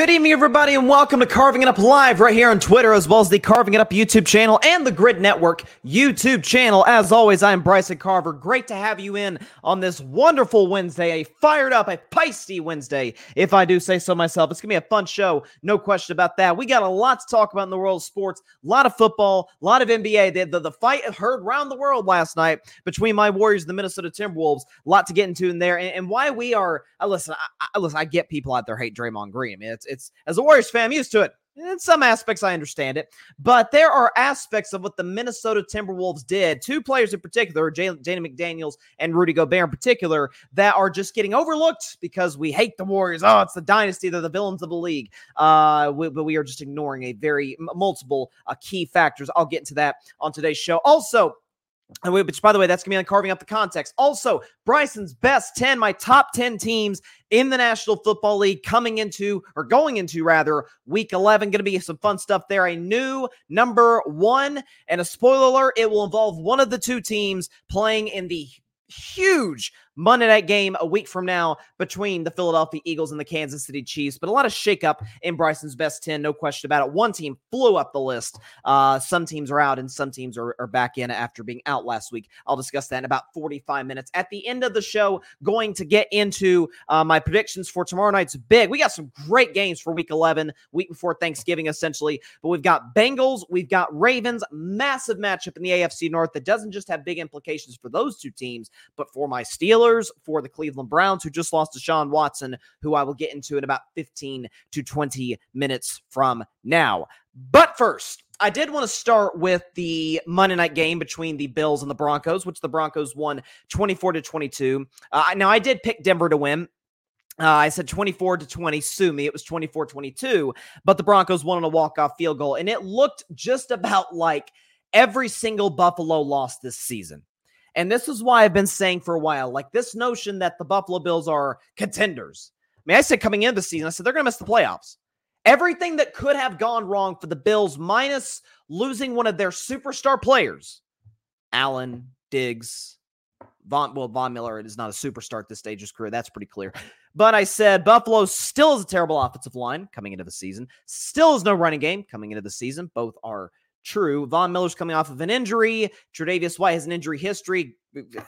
Good evening, everybody, and welcome to Carving It Up Live right here on Twitter, as well as the Carving It Up YouTube channel and the Gryd Network YouTube channel. As always, I'm Bryson Carver. Great to have you in on this wonderful Wednesday, a fired up, a feisty Wednesday, if I do say so myself. It's going to be a fun show, no question about that. We got a lot to talk about in the world of sports, a lot of football, a lot of NBA. The, the, the fight heard around the world last night between my Warriors and the Minnesota Timberwolves. A lot to get into in there, and, and why we are. Uh, listen, I, I, listen, I get people out there hate Draymond Green. It's it's as a Warriors fan, I'm used to it. In some aspects, I understand it, but there are aspects of what the Minnesota Timberwolves did. Two players in particular, Jaden McDaniels and Rudy Gobert in particular, that are just getting overlooked because we hate the Warriors. Oh, it's the dynasty; they're the villains of the league. Uh, we, but we are just ignoring a very multiple uh, key factors. I'll get into that on today's show. Also, which, by the way, that's going to be on carving up the context. Also, Bryson's best 10, my top 10 teams in the National Football League coming into, or going into rather, week 11. Going to be some fun stuff there. A new number one, and a spoiler alert, it will involve one of the two teams playing in the huge Monday night game a week from now between the Philadelphia Eagles and the Kansas City Chiefs. But a lot of shakeup in Bryson's best 10, no question about it. One team flew up the list. Uh, some teams are out and some teams are, are back in after being out last week. I'll discuss that in about 45 minutes. At the end of the show, going to get into uh, my predictions for tomorrow night's big. We got some great games for week 11, week before Thanksgiving, essentially. But we've got Bengals, we've got Ravens, massive matchup in the AFC North that doesn't just have big implications for those two teams, but for my Steelers For the Cleveland Browns, who just lost to Deshaun Watson, who I will get into in about 15 to 20 minutes from now. But first, I did want to start with the Monday night game between the Bills and the Broncos, which the Broncos won 24 to 22. Uh, now, I did pick Denver to win. Uh, I said 24 to 20. Sue me. It was 24 22, but the Broncos won on a walk off field goal. And it looked just about like every single Buffalo loss this season. And this is why I've been saying for a while, like this notion that the Buffalo Bills are contenders. I mean, I said coming into the season, I said they're going to miss the playoffs. Everything that could have gone wrong for the Bills, minus losing one of their superstar players, Allen, Diggs, Von, well, Von Miller is not a superstar at this stage of his career. That's pretty clear. But I said Buffalo still is a terrible offensive line coming into the season. Still is no running game coming into the season. Both are True. Von Miller's coming off of an injury. Tre'Davious White has an injury history.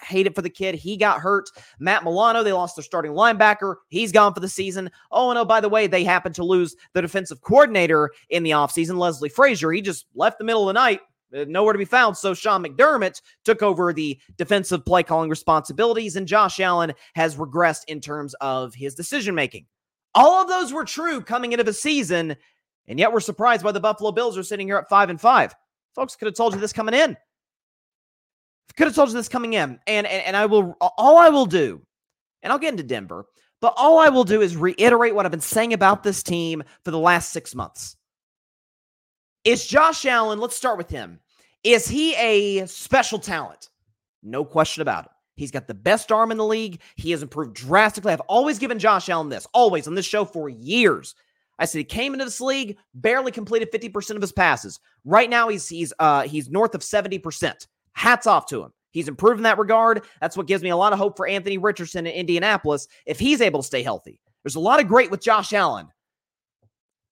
Hate it for the kid. He got hurt. Matt Milano, they lost their starting linebacker. He's gone for the season. Oh, and oh, by the way, they happened to lose the defensive coordinator in the offseason, Leslie Frazier. He just left the middle of the night, uh, nowhere to be found. So Sean McDermott took over the defensive play calling responsibilities, and Josh Allen has regressed in terms of his decision making. All of those were true coming into the season. And yet we're surprised why the Buffalo Bills are sitting here at five and five. Folks could have told you this coming in. Could have told you this coming in. And, and and I will all I will do, and I'll get into Denver, but all I will do is reiterate what I've been saying about this team for the last six months. Is Josh Allen, let's start with him. Is he a special talent? No question about it. He's got the best arm in the league. He has improved drastically. I've always given Josh Allen this, always on this show for years. I said he came into this league, barely completed 50% of his passes. Right now, he's he's uh he's north of 70%. Hats off to him. He's improved in that regard. That's what gives me a lot of hope for Anthony Richardson in Indianapolis if he's able to stay healthy. There's a lot of great with Josh Allen.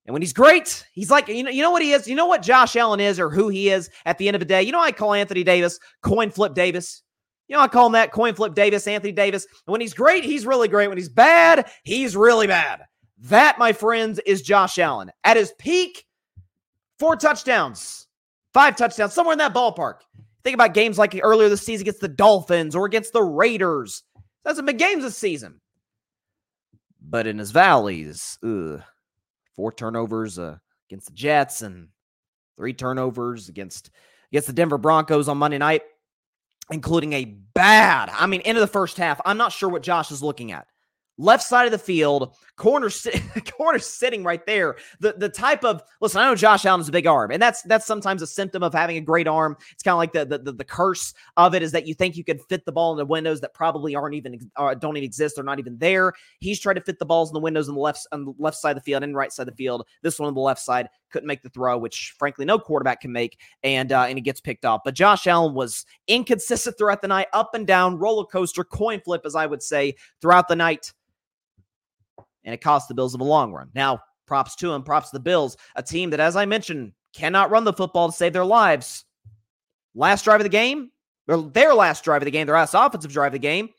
And when he's great, he's like, you know, you know what he is? You know what Josh Allen is or who he is at the end of the day? You know, I call Anthony Davis coin flip Davis. You know, I call him that coin flip Davis, Anthony Davis. And when he's great, he's really great. When he's bad, he's really bad. That, my friends, is Josh Allen. At his peak, four touchdowns, five touchdowns, somewhere in that ballpark. Think about games like earlier this season against the Dolphins or against the Raiders. That's some big games this season. But in his valleys, ugh, four turnovers uh, against the Jets and three turnovers against against the Denver Broncos on Monday night, including a bad, I mean, into the first half. I'm not sure what Josh is looking at left side of the field, corner corner sitting right there. The the type of listen, I know Josh Allen is a big arm, and that's that's sometimes a symptom of having a great arm. It's kind of like the, the, the the curse of it is that you think you can fit the ball in the windows that probably aren't even uh, don't even exist. They're not even there. He's trying to fit the balls in the windows on the left on the left side of the field and right side of the field. This one on the left side couldn't make the throw, which frankly no quarterback can make, and uh, and he gets picked off. But Josh Allen was inconsistent throughout the night, up and down, roller coaster, coin flip, as I would say, throughout the night and it cost the Bills in the long run. Now, Props to him. Props to the Bills, a team that, as I mentioned, cannot run the football to save their lives. Last drive of the game, or their last drive of the game, their last offensive drive of the game,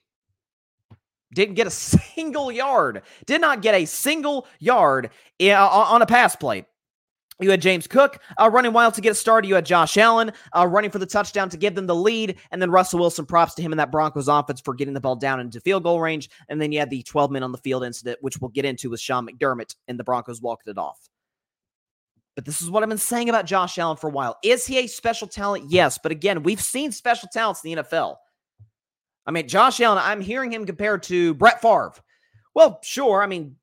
didn't get a single yard. Did not get a single yard eh, on a pass play. You had James Cook uh, running wild to get started. You had Josh Allen uh, running for the touchdown to give them the lead. And then Russell Wilson, props to him in that Broncos offense for getting the ball down into field goal range. And then you had the 12 men on the field incident, which we'll get into with Sean McDermott, and the Broncos walked it off. But this is what I've been saying about Josh Allen for a while. Is he a special talent? Yes. But again, we've seen special talents in the NFL. I mean, Josh Allen, I'm hearing him compared to Brett Favre. Well, sure. I mean,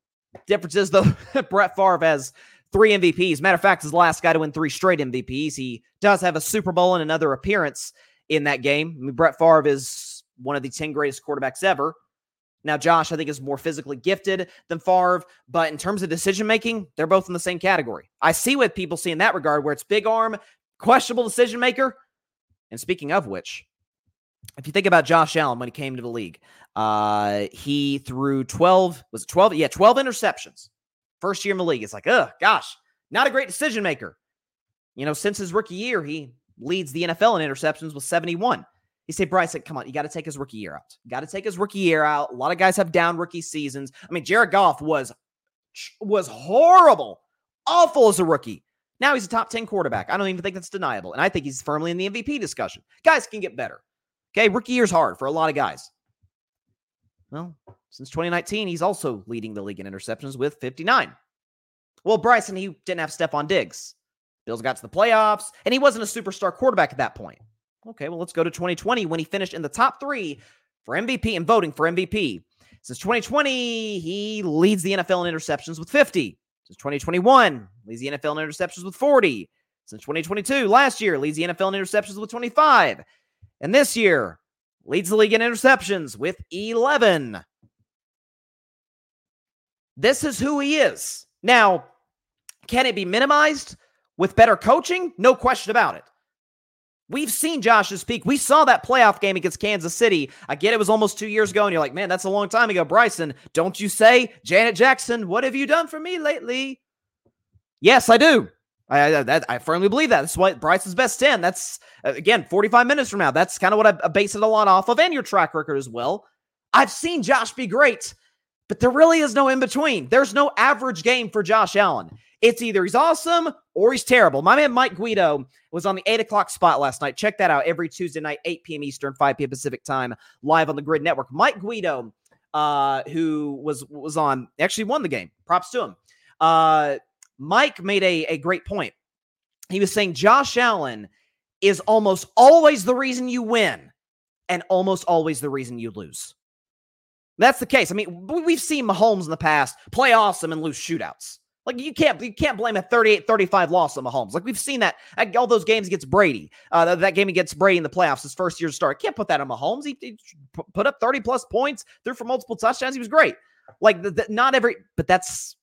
difference is though Brett Favre has three MVPs. Matter of fact, he's the last guy to win three straight MVPs. He does have a Super Bowl and another appearance in that game. I mean, Brett Favre is one of the 10 greatest quarterbacks ever. Now, Josh, I think, is more physically gifted than Favre, but in terms of decision making, they're both in the same category. I see what people see in that regard, where it's big arm, questionable decision maker. And speaking of which, if you think about Josh Allen when he came to the league, uh, he threw 12, was it 12? Yeah, 12 interceptions. First year in the league. It's like, oh, gosh, not a great decision maker. You know, since his rookie year, he leads the NFL in interceptions with 71. You say, Bryce, come on, you got to take his rookie year out. Got to take his rookie year out. A lot of guys have down rookie seasons. I mean, Jared Goff was was horrible, awful as a rookie. Now he's a top 10 quarterback. I don't even think that's deniable. And I think he's firmly in the MVP discussion. Guys can get better. Okay, rookie year's hard for a lot of guys. Well, since 2019, he's also leading the league in interceptions with 59. Well, Bryson, he didn't have Stefon Diggs. Bills got to the playoffs, and he wasn't a superstar quarterback at that point. Okay, well, let's go to 2020 when he finished in the top three for MVP and voting for MVP. Since 2020, he leads the NFL in interceptions with 50. Since 2021, leads the NFL in interceptions with 40. Since 2022, last year, leads the NFL in interceptions with 25. And this year, leads the league in interceptions with 11. This is who he is. Now, can it be minimized with better coaching? No question about it. We've seen Josh's peak. We saw that playoff game against Kansas City. I get it was almost two years ago, and you're like, man, that's a long time ago. Bryson, don't you say, Janet Jackson, what have you done for me lately? Yes, I do. I, I, I firmly believe that. That's what Bryson's best 10. That's, uh, again, 45 minutes from now. That's kind of what I, I base it a lot off of, and your track record as well. I've seen Josh be great, but there really is no in between. There's no average game for Josh Allen. It's either he's awesome or he's terrible. My man Mike Guido was on the eight o'clock spot last night. Check that out every Tuesday night, 8 p.m. Eastern, 5 p.m. Pacific time, live on the Gryd Network. Mike Guido, uh, who was was on, actually won the game. Props to him. Uh, Mike made a, a great point. He was saying Josh Allen is almost always the reason you win and almost always the reason you lose. That's the case. I mean, we've seen Mahomes in the past play awesome and lose shootouts. Like you can't you can't blame a 38-35 loss on Mahomes. Like we've seen that at all those games against Brady. Uh, that game against Brady in the playoffs, his first year start. Can't put that on Mahomes. He, he put up 30 plus points, threw for multiple touchdowns. He was great. Like the, the, not every, but that's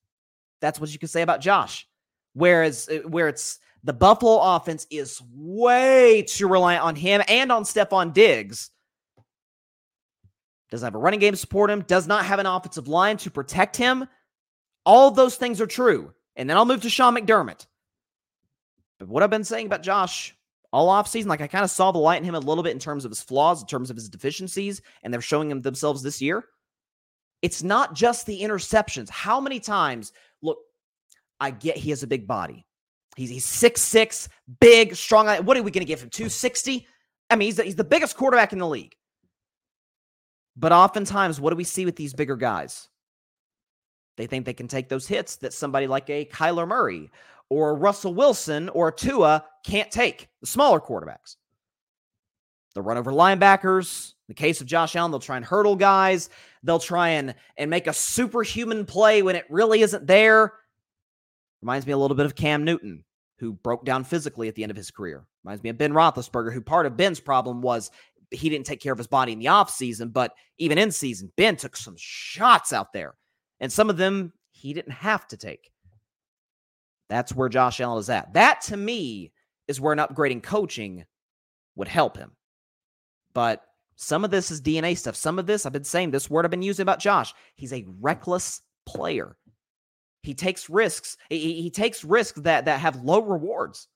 that's what you can say about Josh. Whereas uh, where it's the Buffalo offense is way too reliant on him and on Stefon Diggs. Doesn't have a running game to support him, does not have an offensive line to protect him. All those things are true. And then I'll move to Sean McDermott. But what I've been saying about Josh all offseason, like I kind of saw the light in him a little bit in terms of his flaws, in terms of his deficiencies, and they're showing him themselves this year. It's not just the interceptions. How many times, look, I get he has a big body. He's he's six six, big, strong. What are we going to give him? 260? I mean, he's the, he's the biggest quarterback in the league. But oftentimes, what do we see with these bigger guys? They think they can take those hits that somebody like a Kyler Murray or Russell Wilson or Tua can't take, the smaller quarterbacks. They'll run over linebackers. In the case of Josh Allen, they'll try and hurdle guys. They'll try and, and make a superhuman play when it really isn't there. Reminds me a little bit of Cam Newton, who broke down physically at the end of his career. Reminds me of Ben Roethlisberger, who part of Ben's problem was he didn't take care of his body in the offseason, but even in season, Ben took some shots out there and some of them he didn't have to take. That's where Josh Allen is at. That to me is where an upgrading coaching would help him. But some of this is DNA stuff. Some of this, I've been saying this word I've been using about Josh. He's a reckless player. He takes risks. He, he takes risks that that have low rewards.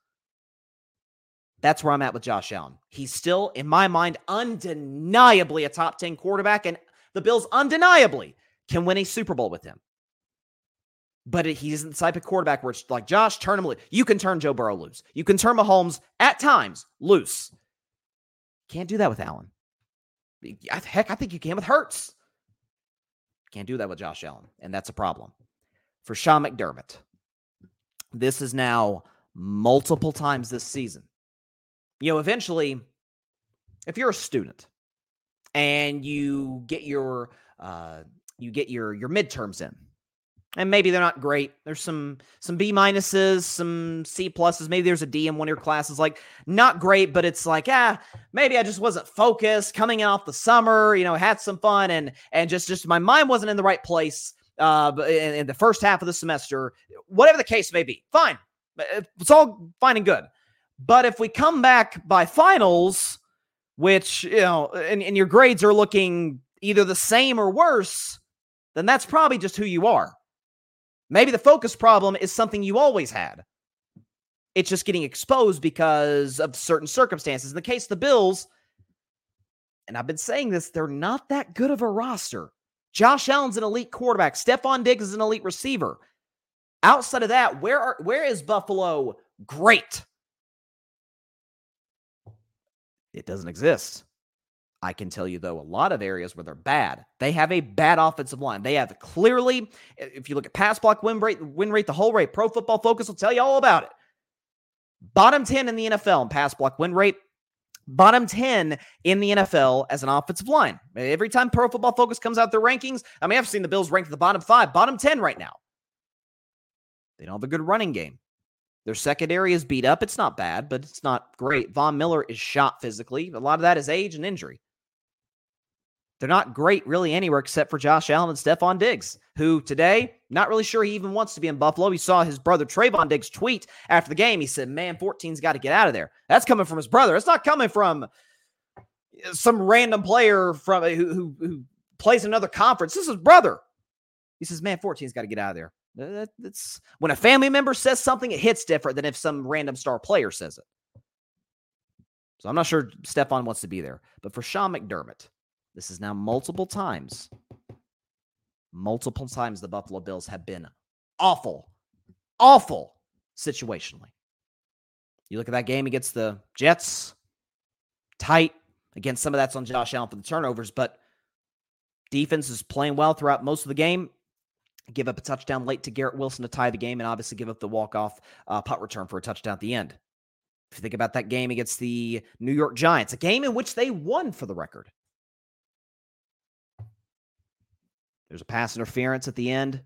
That's where I'm at with Josh Allen. He's still, in my mind, undeniably a top 10 quarterback, and the Bills undeniably can win a Super Bowl with him. But he's the type of quarterback where it's like, Josh, turn him loose. You can turn Joe Burrow loose. You can turn Mahomes at times loose. Can't do that with Allen. Heck, I think you can with Hurts. Can't do that with Josh Allen, and that's a problem. For Sean McDermott, this is now multiple times this season. You know, eventually, if you're a student and you get your uh, you get your your midterms in, and maybe they're not great. There's some some B minuses, some C pluses. Maybe there's a D in one of your classes. Like not great, but it's like ah, maybe I just wasn't focused coming off the summer. You know, had some fun and and just just my mind wasn't in the right place. Uh, in, in the first half of the semester, whatever the case may be, fine. It's all fine and good. But if we come back by finals, which you know, and, and your grades are looking either the same or worse, then that's probably just who you are Maybe the focus problem is something you always had. It's just getting exposed because of certain circumstances. In the case of the Bills, and I've been saying this, they're not that good of a roster. Josh Allen's an elite quarterback. Stefon Diggs is an elite receiver. Outside of that, where are where is Buffalo great? It doesn't exist. I can tell you, though, a lot of areas where they're bad. They have a bad offensive line. They have clearly, if you look at pass block win rate, win rate, the whole rate, Pro Football Focus will tell you all about it. Bottom 10 in the NFL in pass block win rate, bottom 10 in the NFL as an offensive line. Every time Pro Football Focus comes out their rankings, I mean, I've seen the Bills ranked at the bottom five, bottom 10 right now. They don't have a good running game. Their secondary is beat up. It's not bad, but it's not great. Von Miller is shot physically. A lot of that is age and injury. They're not great really anywhere except for Josh Allen and Stefon Diggs, who today, not really sure he even wants to be in Buffalo. He saw his brother Trevon Diggs tweet after the game. He said, Man, 14's got to get out of there. That's coming from his brother. It's not coming from eh, some random player from eh, who, who, who plays another conference. This is his brother. He says, Man, 14's got to get out of there. That's when a family member says something, it hits different than if some random star player says it. So I'm not sure Stefon wants to be there. But for Sean McDermott, this is now multiple times. Multiple times the Buffalo Bills have been awful, awful situationally. You look at that game against the Jets, tight. Again, some of that's on Josh Allen for the turnovers, but defense is playing well throughout most of the game. Give up a touchdown late to Garrett Wilson to tie the game, and obviously give up the walk-off uh, punt return for a touchdown at the end. If you think about that game against the New York Giants, a game in which they won for the record. There's a pass interference at the end.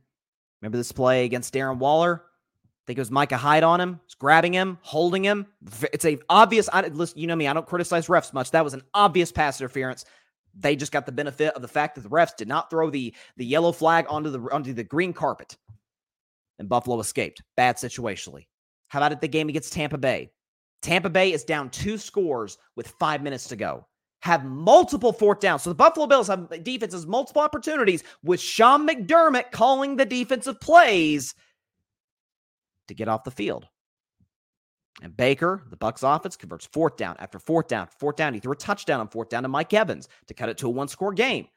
Remember this play against Darren Waller? I think it was Micah Hyde on him. It's grabbing him, holding him. It's a obvious. I, listen, you know me. I don't criticize refs much. That was an obvious pass interference. They just got the benefit of the fact that the refs did not throw the the yellow flag onto the onto the green carpet, and Buffalo escaped. Bad situationally. How about at the game against Tampa Bay? Tampa Bay is down two scores with five minutes to go have multiple fourth downs. So the Buffalo Bills have defenses multiple opportunities with Sean McDermott calling the defensive plays to get off the field. And Baker, the Bucs offense, converts fourth down after fourth down, fourth down. He threw a touchdown on fourth down to Mike Evans to cut it to a one-score game.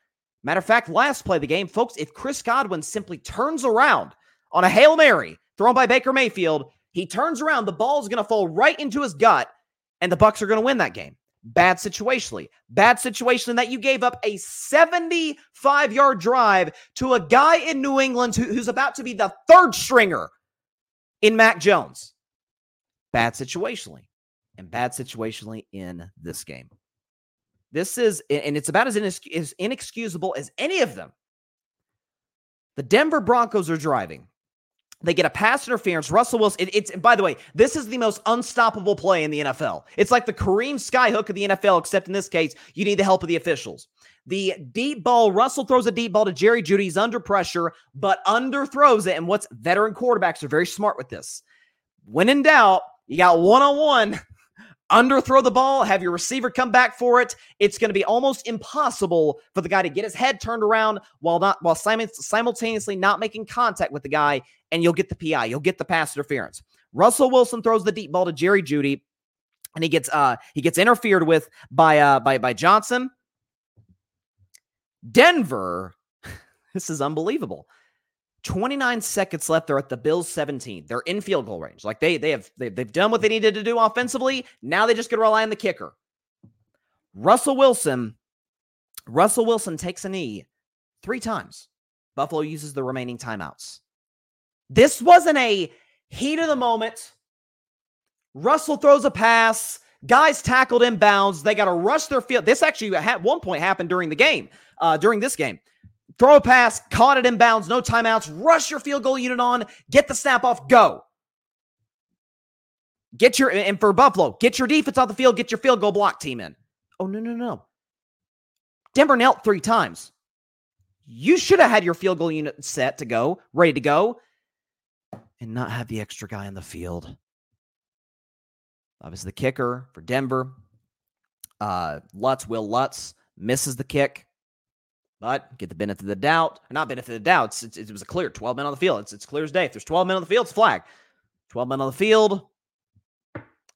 Matter of fact, last play of the game, folks, if Chris Godwin simply turns around on a Hail Mary thrown by Baker Mayfield, he turns around, the ball is going to fall right into his gut, and the Bucs are going to win that game. Bad situationally. Bad situation that you gave up a 75 yard drive to a guy in New England who, who's about to be the third stringer in Mac Jones. Bad situationally. And bad situationally in this game. This is, and it's about as, as inexcusable as any of them. The Denver Broncos are driving. They get a pass interference. Russell Wilson. It, it's by the way, this is the most unstoppable play in the NFL. It's like the Kareem skyhook of the NFL, except in this case, you need the help of the officials. The deep ball, Russell throws a deep ball to Jerry Jeudy. He's under pressure, but underthrows it. And what's veteran quarterbacks are very smart with this. When in doubt, you got one on one underthrow the ball, have your receiver come back for it. It's going to be almost impossible for the guy to get his head turned around while not while simultaneously not making contact with the guy, and you'll get the PI, you'll get the pass interference. Russell Wilson throws the deep ball to Jerry Jeudy, and he gets uh he gets interfered with by uh by by Johnson. Denver, this is unbelievable. 29 seconds left. They're at the Bills 17. They're in field goal range. Like they they have they, they've done what they needed to do offensively. Now they just got to rely on the kicker. Russell Wilson. Russell Wilson takes a knee three times. Buffalo uses the remaining timeouts. This wasn't a heat of the moment. Russell throws a pass. Guys tackled in bounds. They got to rush their field. This actually at one point happened during the game. Uh, during this game, throw a pass, caught it in bounds, no timeouts, rush your field goal unit on, get the snap off, go. Get your, and for Buffalo, get your defense off the field, get your field goal block team in. Oh, no, no, no. Denver knelt three times. You should have had your field goal unit set to go, ready to go, and not have the extra guy on the field. Obviously, the kicker for Denver, uh, Lutz, Will Lutz, misses the kick. But get the benefit of the doubt, not benefit of the doubt. It's, it was a clear 12 men on the field. It's, it's clear as day. If there's 12 men on the field, it's flag. 12 men on the field.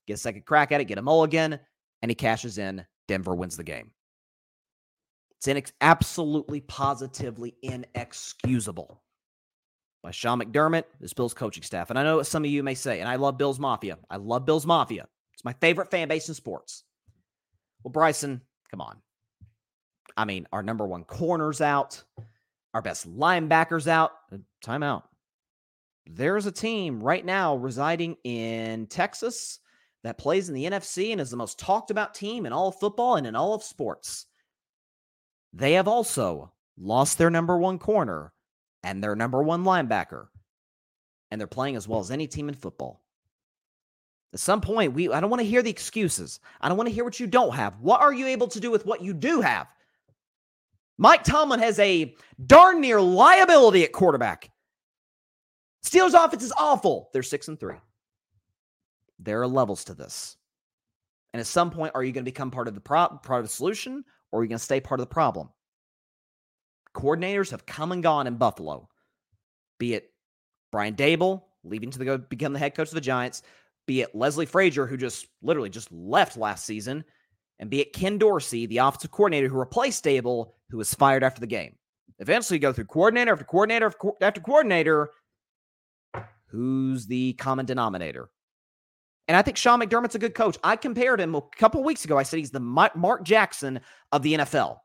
Get a second crack at it, get a mulligan, and he cashes in. Denver wins the game. It's inex- absolutely, positively inexcusable by Sean McDermott, this Bills coaching staff. And I know what some of you may say, and I love Bills Mafia. I love Bills Mafia. It's my favorite fan base in sports. Well, Bryson, come on. I mean, our number one corner's out, our best linebackers out. Uh, timeout. There's a team right now residing in Texas that plays in the NFC and is the most talked about team in all of football and in all of sports. They have also lost their number one corner and their number one linebacker, and they're playing as well as any team in football. At some point, we I don't want to hear the excuses. I don't want to hear what you don't have. What are you able to do with what you do have? Mike Tomlin has a darn near liability at quarterback. Steelers offense is awful. They're six and three. There are levels to this. And at some point, are you going to become part of the pro- part of the solution, or are you going to stay part of the problem? Coordinators have come and gone in Buffalo, be it Brian Daboll leaving to go become the head coach of the Giants, be it Leslie Frazier, who just literally just left last season, and be it Ken Dorsey, the offensive coordinator who replaced Daboll, who was fired after the game. Eventually, go through coordinator after coordinator after coordinator. Who's the common denominator? And I think Sean McDermott's a good coach. I compared him a couple weeks ago. I said he's the Mark Jackson of the NFL,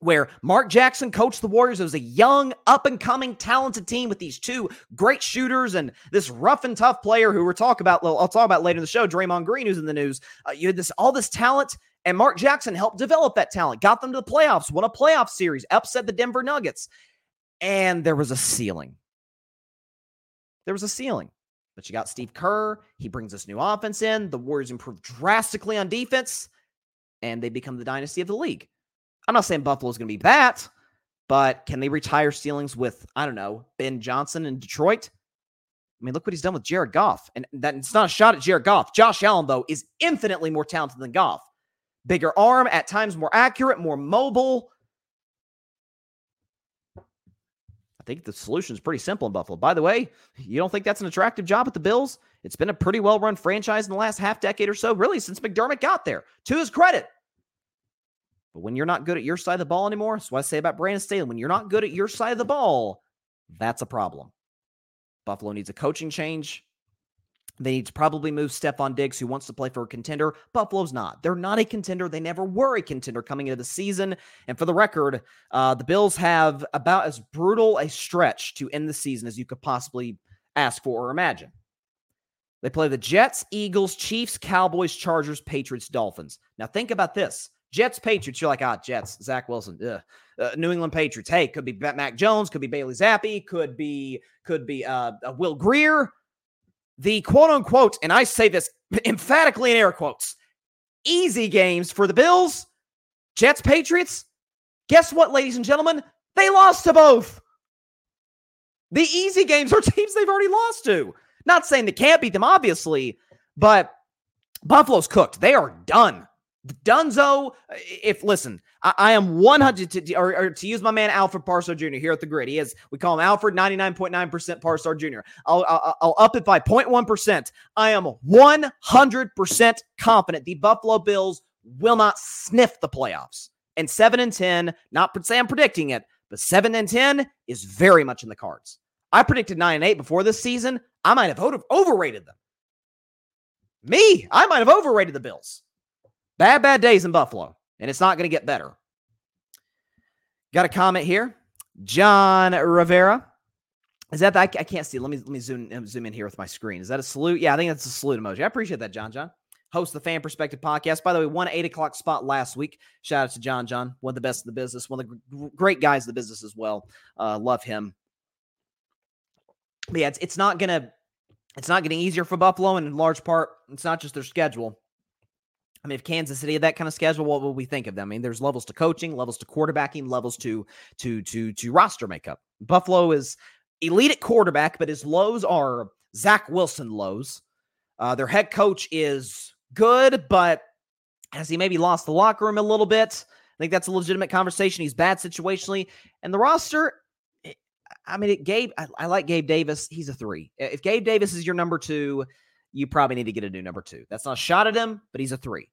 where Mark Jackson coached the Warriors. It was a young, up and coming, talented team with these two great shooters and this rough and tough player who we're talking about. I'll talk about later in the show. Draymond Green, who's in the news. Uh, you had this all this talent, and Mark Jackson helped develop that talent, got them to the playoffs, won a playoff series, upset the Denver Nuggets. And there was a ceiling. There was a ceiling. But you got Steve Kerr. He brings this new offense in. The Warriors improve drastically on defense, and they become the dynasty of the league. I'm not saying Buffalo's going to be that, but can they retire ceilings with, I don't know, Ben Johnson in Detroit? I mean, look what he's done with Jared Goff. And that it's not a shot at Jared Goff. Josh Allen, though, is infinitely more talented than Goff bigger arm, at times more accurate, more mobile. I think the solution is pretty simple in Buffalo. By the way, you don't think that's an attractive job at the Bills? It's been a pretty well run franchise in the last half decade or so, really, since McDermott got there, to his credit. But when you're not good at your side of the ball anymore, that's what I say about Brandon Staley. When you're not good at your side of the ball, that's a problem. Buffalo needs a coaching change. They need to probably move Stefon Diggs, who wants to play for a contender. Buffalo's not. They're not a contender. They never were a contender coming into the season. And for the record, uh, the Bills have about as brutal a stretch to end the season as you could possibly ask for or imagine. They play the Jets, Eagles, Chiefs, Cowboys, Chargers, Patriots, Dolphins. Now think about this. Jets, Patriots, you're like, ah, Jets, Zach Wilson, uh, New England Patriots. Hey, could be Mac Jones, could be Bailey Zappe, could be could be uh, uh Will Grier. the quote unquote, and I say this emphatically in air quotes, easy games for the Bills, Jets, Patriots. Guess what, ladies and gentlemen? They lost to both. The easy games are teams they've already lost to. Not saying they can't beat them, obviously, but Buffalo's cooked. They are done. Dunzo, if listen, I, I am 100 to, or, or, to use my man Alfred Parsar Jr. here at the Gryd. He is, we call him Alfred 99.9% Parsar Jr. I'll, I'll, I'll up it by 0.1%. I am 100% confident the Buffalo Bills will not sniff the playoffs. And 7 and 10, not say I'm predicting it, but 7 and 10 is very much in the cards. I predicted 9 and 8 before this season. I might have overrated them. Me, I might have overrated the Bills. Bad, bad days in Buffalo, and it's not going to get better. Got a comment here. John Rivera. Is that the, I, I can't see. Let me let me zoom um, zoom in here with my screen. Is that a salute? Yeah, I think that's a salute emoji. I appreciate that, John. John host the Fan Perspective podcast. By the way, one eight o'clock spot last week. Shout out to John. John, one of the best in the business, one of the great guys in the business as well. Uh, love him. But yeah, it's, it's not gonna it's not getting easier for Buffalo, and in large part, it's not just their schedule. I mean, if Kansas City had that kind of schedule, what would we think of them? I mean, there's levels to coaching, levels to quarterbacking, levels to to to to roster makeup. Buffalo is elite at quarterback, but his lows are Zach Wilson lows. Uh, their head coach is good, but has he maybe lost the locker room a little bit? I think that's a legitimate conversation. He's bad situationally, and the roster. Eh, I mean, it, Gabe. I, I like Gabe Davis. He's a three. If Gabe Davis is your number two, you probably need to get a new number two. That's not a shot at him, but he's a three.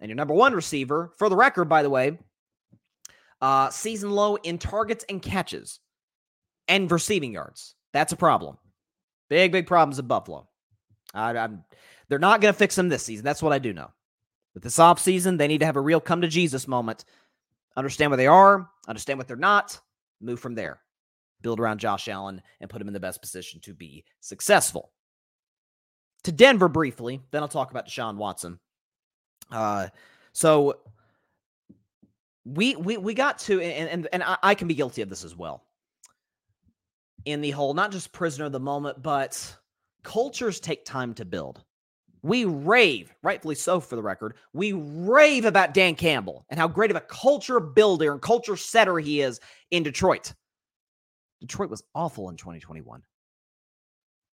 And your number one receiver, for the record, by the way, uh, season low in targets and catches and receiving yards. That's a problem. Big, big problems at Buffalo. I, they're not going to fix them this season. That's what I do know. But this offseason, they need to have a real come to Jesus moment. Understand where they are, understand what they're not, move from there. Build around Josh Allen and put him in the best position to be successful to Denver briefly. Then I'll talk about Deshaun Watson. Uh, so we we we got to, and and, and I, I can be guilty of this as well. In the whole, not just prisoner of the moment, but cultures take time to build. We rave, rightfully so for the record, we rave about Dan Campbell and how great of a culture builder and culture setter he is in Detroit. Detroit was awful in 2021,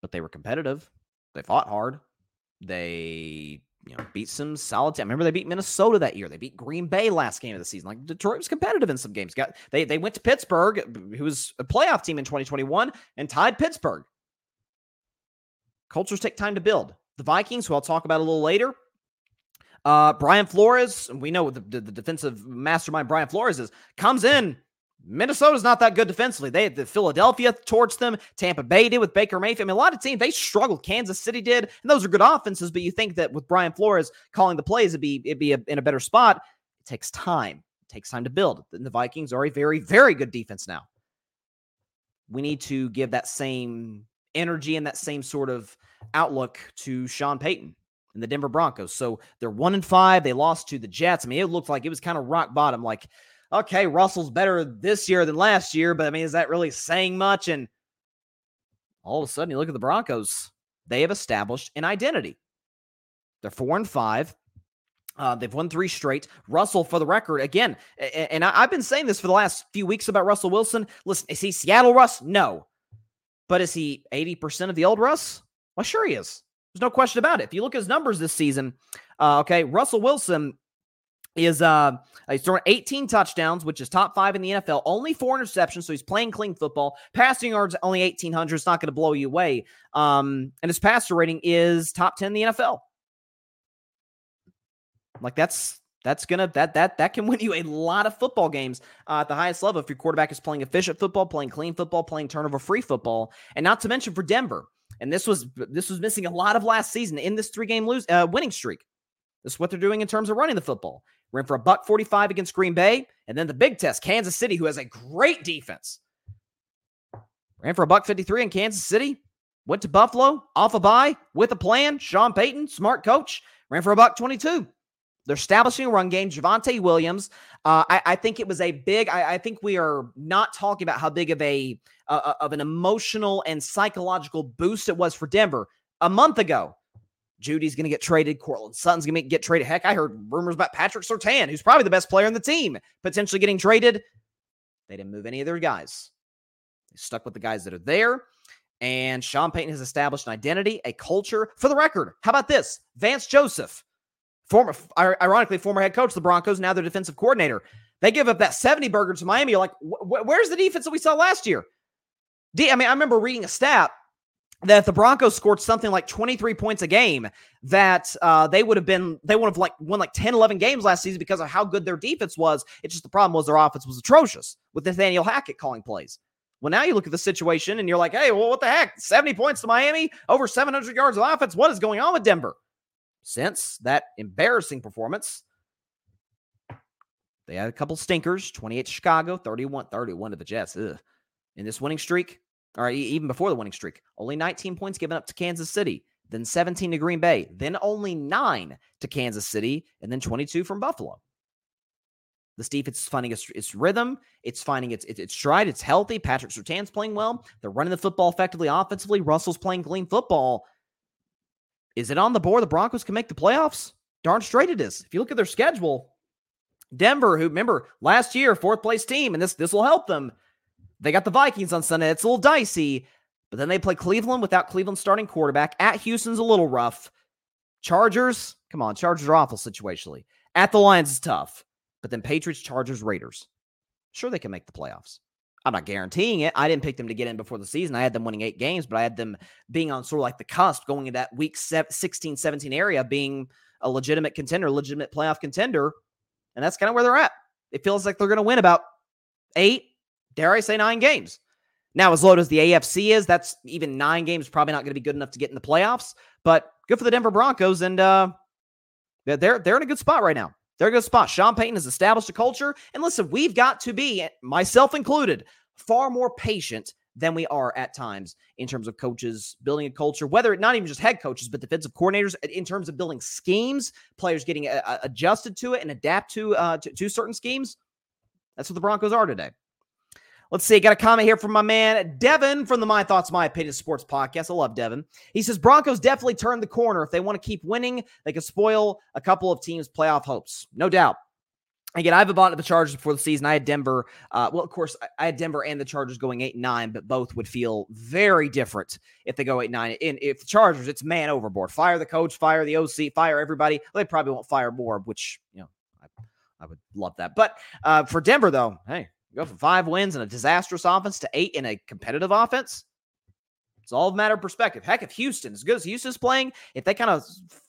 but they were competitive. They fought hard. They you know beat some solid. Team. Remember they beat Minnesota that year. They beat Green Bay last game of the season. Like Detroit was competitive in some games. Got they they went to Pittsburgh, who was a playoff team in 2021, and tied Pittsburgh. Cultures take time to build. The Vikings, who I'll talk about a little later. Uh, Brian Flores, we know the, the defensive mastermind Brian Flores is, comes in Minnesota's not that good defensively. They had the Philadelphia torched them. Tampa Bay did with Baker Mayfield. I mean, a lot of teams they struggled. Kansas City did, and those are good offenses. But you think that with Brian Flores calling the plays, it'd be it'd be a, in a better spot. It takes time. It takes time to build. And the Vikings are a very very good defense now. We need to give that same energy and that same sort of outlook to Sean Payton and the Denver Broncos. So they're one and five. They lost to the Jets. I mean, it looked like it was kind of rock bottom. Like okay, Russell's better this year than last year, but I mean, is that really saying much? And all of a sudden, you look at the Broncos, they have established an identity. They're four and five. Uh, they've won three straight. Russell, for the record, again, and I, have been saying this for the last few weeks about Russell Wilson. Listen, is he Seattle Russ? No. But is he 80% of the old Russ? Well, sure he is. There's no question about it. If you look at his numbers this season, uh, okay, Russell Wilson is uh he's throwing 18 touchdowns, which is top five in the NFL. Only four interceptions, so he's playing clean football. Passing yards only 1800. It's not going to blow you away. Um, and his passer rating is top 10 in the NFL. Like that's that's gonna that that that can win you a lot of football games uh, at the highest level if your quarterback is playing efficient football, playing clean football, playing turnover free football, and not to mention for Denver. And this was this was missing a lot of last season in this three game lose uh, winning streak. This is what they're doing in terms of running the football. Ran for a buck 45 against Green Bay. And then the big test, Kansas City, who has a great defense. Ran for a buck 53 in Kansas City. Went to Buffalo off a bye with a plan. Sean Payton, smart coach, ran for a buck 22. They're establishing a run game. Javonte Williams. Uh, I, I, think it was a big. I, I, think we are not talking about how big of a uh, of an emotional and psychological boost it was for Denver a month ago. Jeudy's going to get traded. Courtland Sutton's going to get traded. Heck, I heard rumors about Patrick Surtain, who's probably the best player on the team, potentially getting traded. They didn't move any of their guys. They stuck with the guys that are there. And Sean Payton has established an identity, a culture. For the record, how about this? Vance Joseph, former, ironically, former head coach of the Broncos, now their defensive coordinator. They give up that 70 burger to Miami. You're like, wh- where's the defense that we saw last year? D- I mean, I remember reading a stat that the Broncos scored something like 23 points a game, that uh, they would have been, they would have like won like 10, 11 games last season because of how good their defense was. It's just the problem was their offense was atrocious with Nathaniel Hackett calling plays. Well, now you look at the situation and you're like, hey, well, what the heck? 70 points to Miami, over 700 yards of offense. What is going on with Denver? Since that embarrassing performance, they had a couple stinkers 28 to Chicago, 31 31 to the Jets. Ugh. In this winning streak, or even before the winning streak, only 19 points given up to Kansas City, then 17 to Green Bay, then only nine to Kansas City, and then 22 from Buffalo. This defense is finding its, its rhythm. It's finding its, its, its stride. It's healthy. Patrick Surtain's playing well. They're running the football effectively offensively. Russell's playing clean football. Is it on the board the Broncos can make the playoffs? Darn straight it is. If you look at their schedule, Denver, who remember last year, fourth place team, and this this will help them. They got the Vikings on Sunday. It's a little dicey, but then they play Cleveland without Cleveland starting quarterback. At Houston's a little rough. Chargers, come on, Chargers are awful situationally. At the Lions is tough. But then Patriots, Chargers, Raiders. Sure, they can make the playoffs. I'm not guaranteeing it. I didn't pick them to get in before the season. I had them winning eight games, but I had them being on sort of like the cusp, going into that week 16, 17 area, being a legitimate contender, legitimate playoff contender. And that's kind of where they're at. It feels like they're going to win about eight, dare I say, nine games. Now, as low as the AFC is, that's even nine games probably not going to be good enough to get in the playoffs. But good for the Denver Broncos, and uh, they're they're in a good spot right now. They're a good spot. Sean Payton has established a culture. And listen, we've got to be, myself included, far more patient than we are at times in terms of coaches building a culture, whether not even just head coaches, but defensive coordinators in terms of building schemes, players getting uh, adjusted to it and adapt to, uh, to, to certain schemes. That's what the Broncos are today. Let's see. Got a comment here from my man Devin from the My Thoughts, My Opinion Sports podcast. I love Devin. He says Broncos definitely turned the corner. If they want to keep winning, they can spoil a couple of teams' playoff hopes. No doubt. Again, I have a bought the Chargers before the season. I had Denver. Uh, well, of course, I had Denver and the Chargers going eight and nine, but both would feel very different if they go eight and nine. And if the Chargers, it's man overboard. Fire the coach, fire the OC, fire everybody. They probably won't fire more, which you know I, I would love that. But uh, for Denver, though, hey, Go from five wins and a disastrous offense to eight in a competitive offense. It's all a matter of perspective. Heck, if Houston, as good as Houston's playing, if they kind of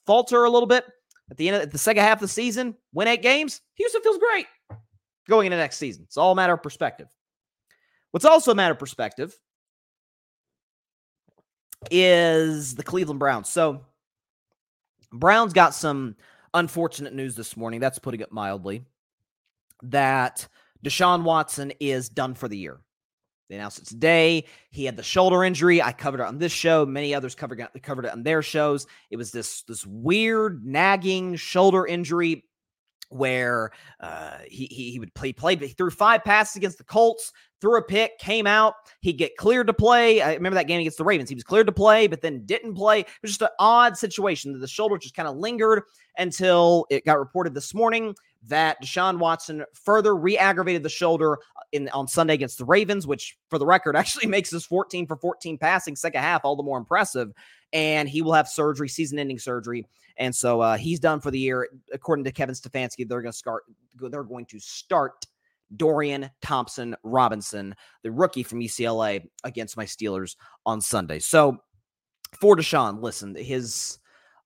falter a little bit at the end of the second half of the season, win eight games, Houston feels great going into next season. It's all a matter of perspective. What's also a matter of perspective is the Cleveland Browns. So, Browns got some unfortunate news this morning. That's putting it mildly. That Deshaun Watson is done for the year. They announced it today. He had the shoulder injury. I covered it on this show. Many others covered it, covered it on their shows. It was this this weird nagging shoulder injury where uh, he, he, he would play played he threw five passes against the Colts, threw a pick, came out, he'd get cleared to play. I remember that game against the Ravens. He was cleared to play, but then didn't play. It was just an odd situation. That the shoulder just kind of lingered until it got reported this morning that Deshaun Watson further re-aggravated the shoulder uh, in on Sunday against the Ravens, which for the record actually makes his 14 for 14 passing second half all the more impressive. And he will have surgery, season-ending surgery, and so uh, he's done for the year. According to Kevin Stefanski, they're going to start. They're going to start Dorian Thompson Robinson, the rookie from UCLA, against my Steelers on Sunday. So for Deshaun, listen, his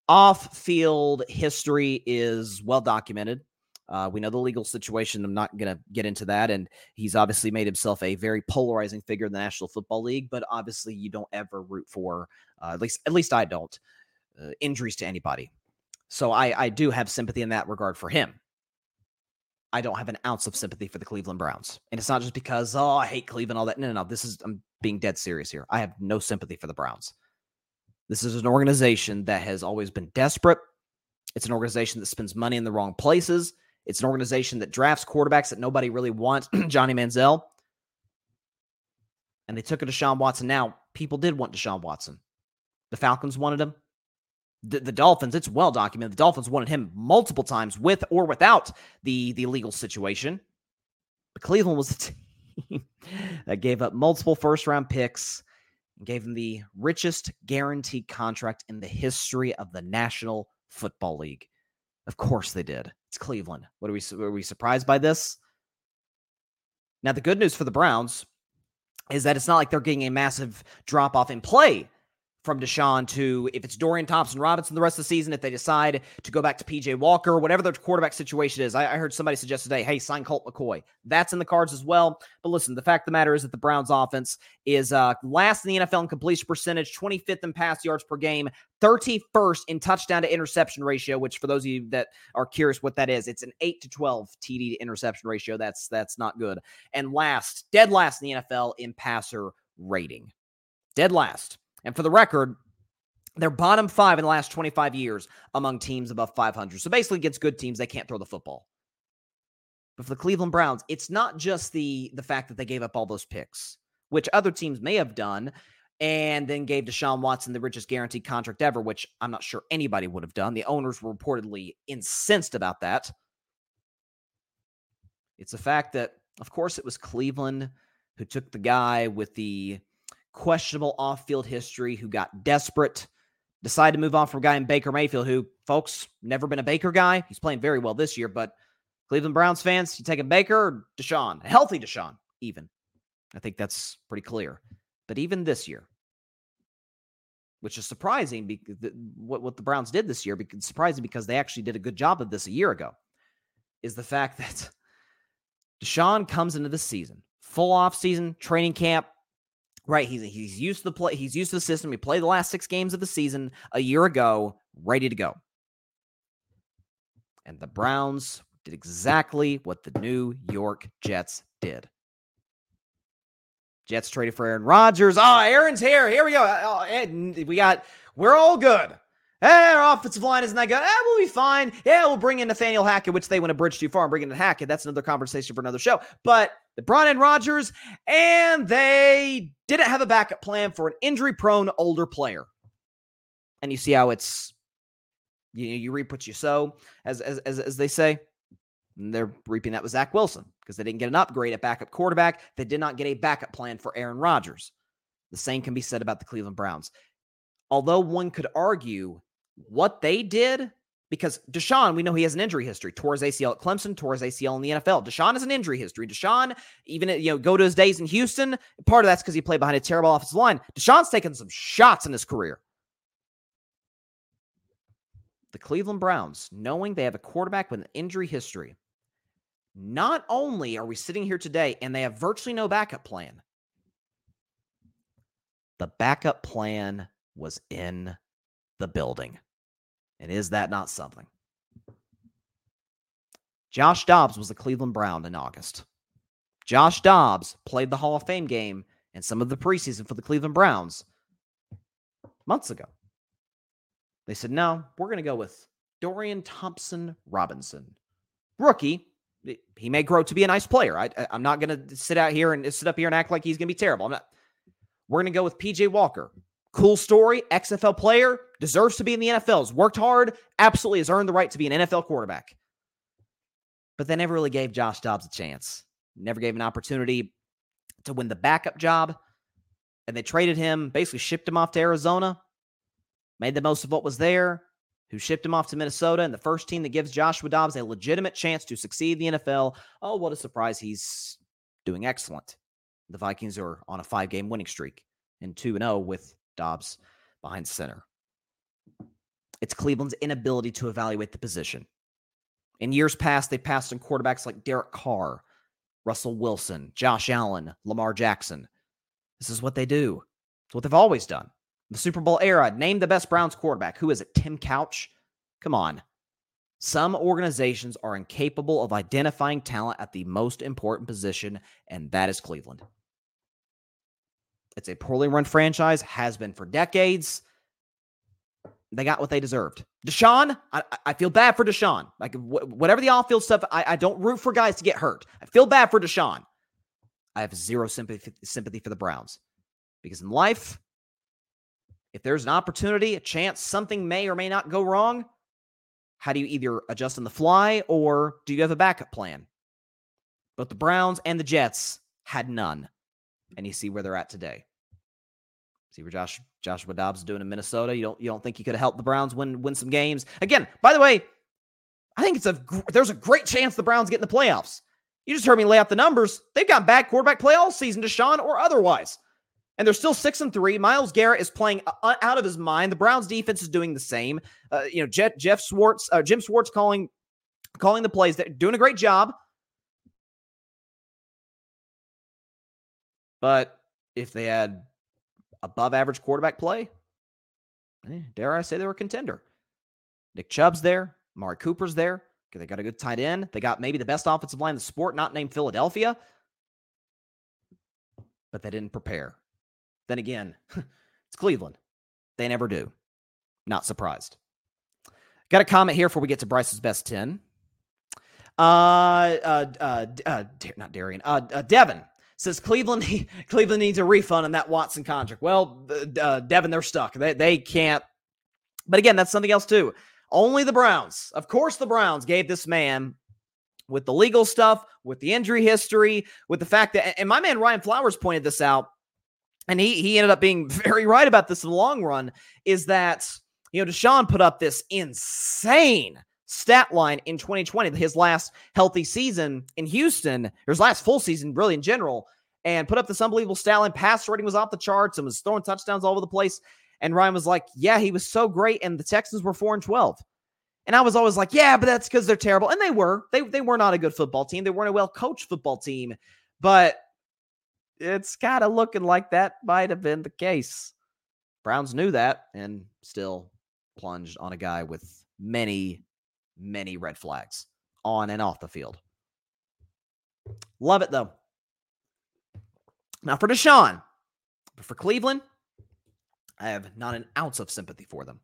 off-field history is well documented. Uh, we know the legal situation. I'm not going to get into that. And he's obviously made himself a very polarizing figure in the National Football League. But obviously, you don't ever root for, uh, at least, at least I don't, uh, injuries to anybody. So I, I do have sympathy in that regard for him. I don't have an ounce of sympathy for the Cleveland Browns. And it's not just because, oh, I hate Cleveland, all that. No, no, no. This is, I'm being dead serious here. I have no sympathy for the Browns. This is an organization that has always been desperate. It's an organization that spends money in the wrong places. It's an organization that drafts quarterbacks that nobody really wants, Johnny Manziel. And they took it to Deshaun Watson. Now, people did want Deshaun Watson. The Falcons wanted him. The, the, Dolphins, it's well documented. The Dolphins wanted him multiple times with or without the, the legal situation. But Cleveland was the team that gave up multiple first round picks and gave him the richest guaranteed contract in the history of the National Football League. Of course they did. It's Cleveland. What are we are we surprised by this? Now the good news for the Browns is that it's not like they're getting a massive drop off in play from Deshaun to if it's Dorian Thompson Robinson the rest of the season, if they decide to go back to PJ Walker, whatever their quarterback situation is. I, I, heard somebody suggest today, hey, sign Colt McCoy. That's in the cards as well. But listen, the fact of the matter is that the Browns offense is uh, last in the NFL in completion percentage, 25th in pass yards per game, 31st in touchdown to interception ratio, which for those of you that are curious what that is, it's an 8 to 12 TD to interception ratio. That's that's not good. And last, dead last in the NFL in passer rating. Dead last. And for the record, they're bottom five in the last 25 years among teams above 500. So basically, against good teams, they can't throw the football. But for the Cleveland Browns, it's not just the the fact that they gave up all those picks, which other teams may have done, and then gave Deshaun Watson the richest guaranteed contract ever, which I'm not sure anybody would have done. The owners were reportedly incensed about that. It's the fact that, of course, it was Cleveland who took the guy with the questionable off field history who got desperate, decided to move on from a guy in Baker Mayfield, who, folks, never been a Baker guy. He's playing very well this year, but Cleveland Browns fans, you take a Baker or Deshaun, a healthy Deshaun, even. I think that's pretty clear. But even this year, which is surprising because the, what, what the Browns did this year, because surprising because they actually did a good job of this a year ago, is the fact that Deshaun comes into the season, full off season, training camp, Right, he's he's used to the play. He's used to the system. He played the last six games of the season a year ago, ready to go. And the Browns did exactly what the New York Jets did. Jets traded for Aaron Rodgers. Oh, Aaron's here. Here we go. Uh, oh, we got. We're all good. Hey, our offensive line isn't that good. Eh, we'll be fine. Yeah, we'll bring in Nathaniel Hackett, which they went a bridge too far and bring in Hackett. That's another conversation for another show. But they brought in Rodgers, and they didn't have a backup plan for an injury-prone older player. And you see how it's you you reap what you sow, as as as, as they say. And they're reaping that with Zach Wilson because they didn't get an upgrade at backup quarterback. They did not get a backup plan for Aaron Rodgers. The same can be said about the Cleveland Browns. Although one could argue what they did because Deshaun, we know he has an injury history. Tore his ACL at Clemson, tore his ACL in the NFL. Deshaun has an injury history. Deshaun, even you know, go to his days in Houston. Part of that's because he played behind a terrible offensive line. Deshaun's taken some shots in his career. The Cleveland Browns, knowing they have a quarterback with an injury history, not only are we sitting here today and they have virtually no backup plan, the backup plan was in the building. And is that not something? Josh Dobbs was a Cleveland Brown in August. Josh Dobbs played the Hall of Fame game and some of the preseason for the Cleveland Browns months ago. They said, no, we're going to go with Dorian Thompson Robinson. Rookie. He may grow to be a nice player. I, am not going to sit out here and sit up here and act like he's going to be terrible. I'm not. We're going to go with PJ Walker, Cool story, XFL player, deserves to be in the NFL. Has worked hard, absolutely has earned the right to be an NFL quarterback. But they never really gave Josh Dobbs a chance. Never gave an opportunity to win the backup job. And they traded him, basically shipped him off to Arizona, made the most of what was there, who shipped him off to Minnesota, and the first team that gives Joshua Dobbs a legitimate chance to succeed the NFL. Oh, what a surprise. He's doing excellent. The Vikings are on a five game winning streak and 2 0 with Dobbs behind center. It's Cleveland's inability to evaluate the position. In years past, they passed on quarterbacks like Derek Carr, Russell Wilson, Josh Allen, Lamar Jackson. This is what they do. It's what they've always done. The Super Bowl era, name the best Browns quarterback. Who is it? Tim Couch? Come on. Some organizations are incapable of identifying talent at the most important position, and that is Cleveland. It's a poorly run franchise, has been for decades. They got what they deserved. Deshaun, I, I feel bad for Deshaun. Like whatever the off field stuff, I, I don't root for guys to get hurt. I feel bad for Deshaun. I have zero sympathy sympathy for the Browns because in life, if there's an opportunity, a chance, something may or may not go wrong. How do you either adjust on the fly or do you have a backup plan? Both the Browns and the Jets had none and you see where they're at today. See where Josh Joshua Dobbs is doing in Minnesota. You don't you don't think he could have helped the Browns win win some games? Again, by the way, I think it's a there's a great chance the Browns get in the playoffs. You just heard me lay out the numbers. They've got bad quarterback play all season, Deshaun or otherwise, and they're still six and three. Myles Garrett is playing uh, out of his mind. The Browns defense is doing the same. Uh, you know, Jeff, Jeff Schwartz, uh, Jim Schwartz calling calling the plays. They're doing a great job. But if they had above average quarterback play, eh, dare I say they were a contender. Nick Chubb's there, Mark Cooper's there. They got a good tight end. They got maybe the best offensive line in the sport, not named Philadelphia. But they didn't prepare. Then again, it's Cleveland. They never do. Not surprised. Got a comment here before we get to Bryce's best 10. Uh, uh, uh, uh not Darian, uh, uh Devin says Cleveland Cleveland needs a refund on that Watson contract. Well, uh, Devin, they're stuck. They they can't. But again, that's something else too. Only the Browns, of course, the Browns gave this man with the legal stuff, with the injury history, with the fact that, and my man Ryan Flowers pointed this out, and he he ended up being very right about this in the long run. Is that you know Deshaun put up this insane stat line in 2020, his last healthy season in Houston, his last full season, really in general, and put up this unbelievable stat line. Pass rating was off the charts and was throwing touchdowns all over the place. And Ryan was like, Yeah, he was so great. And the Texans were 4 and 12. And I was always like, Yeah, but that's because they're terrible. And they were. They, they were not a good football team. They weren't a well coached football team. But it's kind of looking like that might have been the case. Browns knew that and still plunged on a guy with many many red flags on and off the field. Love it though. Now for Deshaun, but for Cleveland, I have not an ounce of sympathy for them.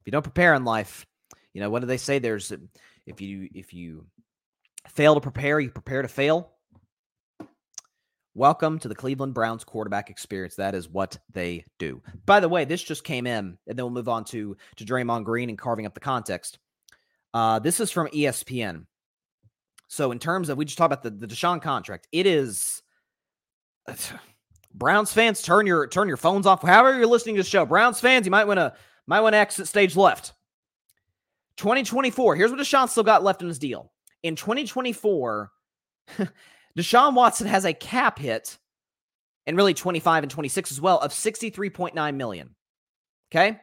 If you don't prepare in life, you know what do they say? There's um, if you if you fail to prepare, you prepare to fail. Welcome to the Cleveland Browns quarterback experience. That is what they do. By the way, this just came in, and then we'll move on to to Draymond Green and carving up the context. Uh, this is from ESPN. So, in terms of, we just talked about the, the Deshaun contract, it is. Browns fans, turn your turn your phones off. However, you're listening to the show. Browns fans, you might want to might want to exit stage left. 2024. Here's what Deshaun still got left in his deal. In 2024, Deshaun Watson has a cap hit, and really 25 and 26 as well, of 63.9 million. Okay.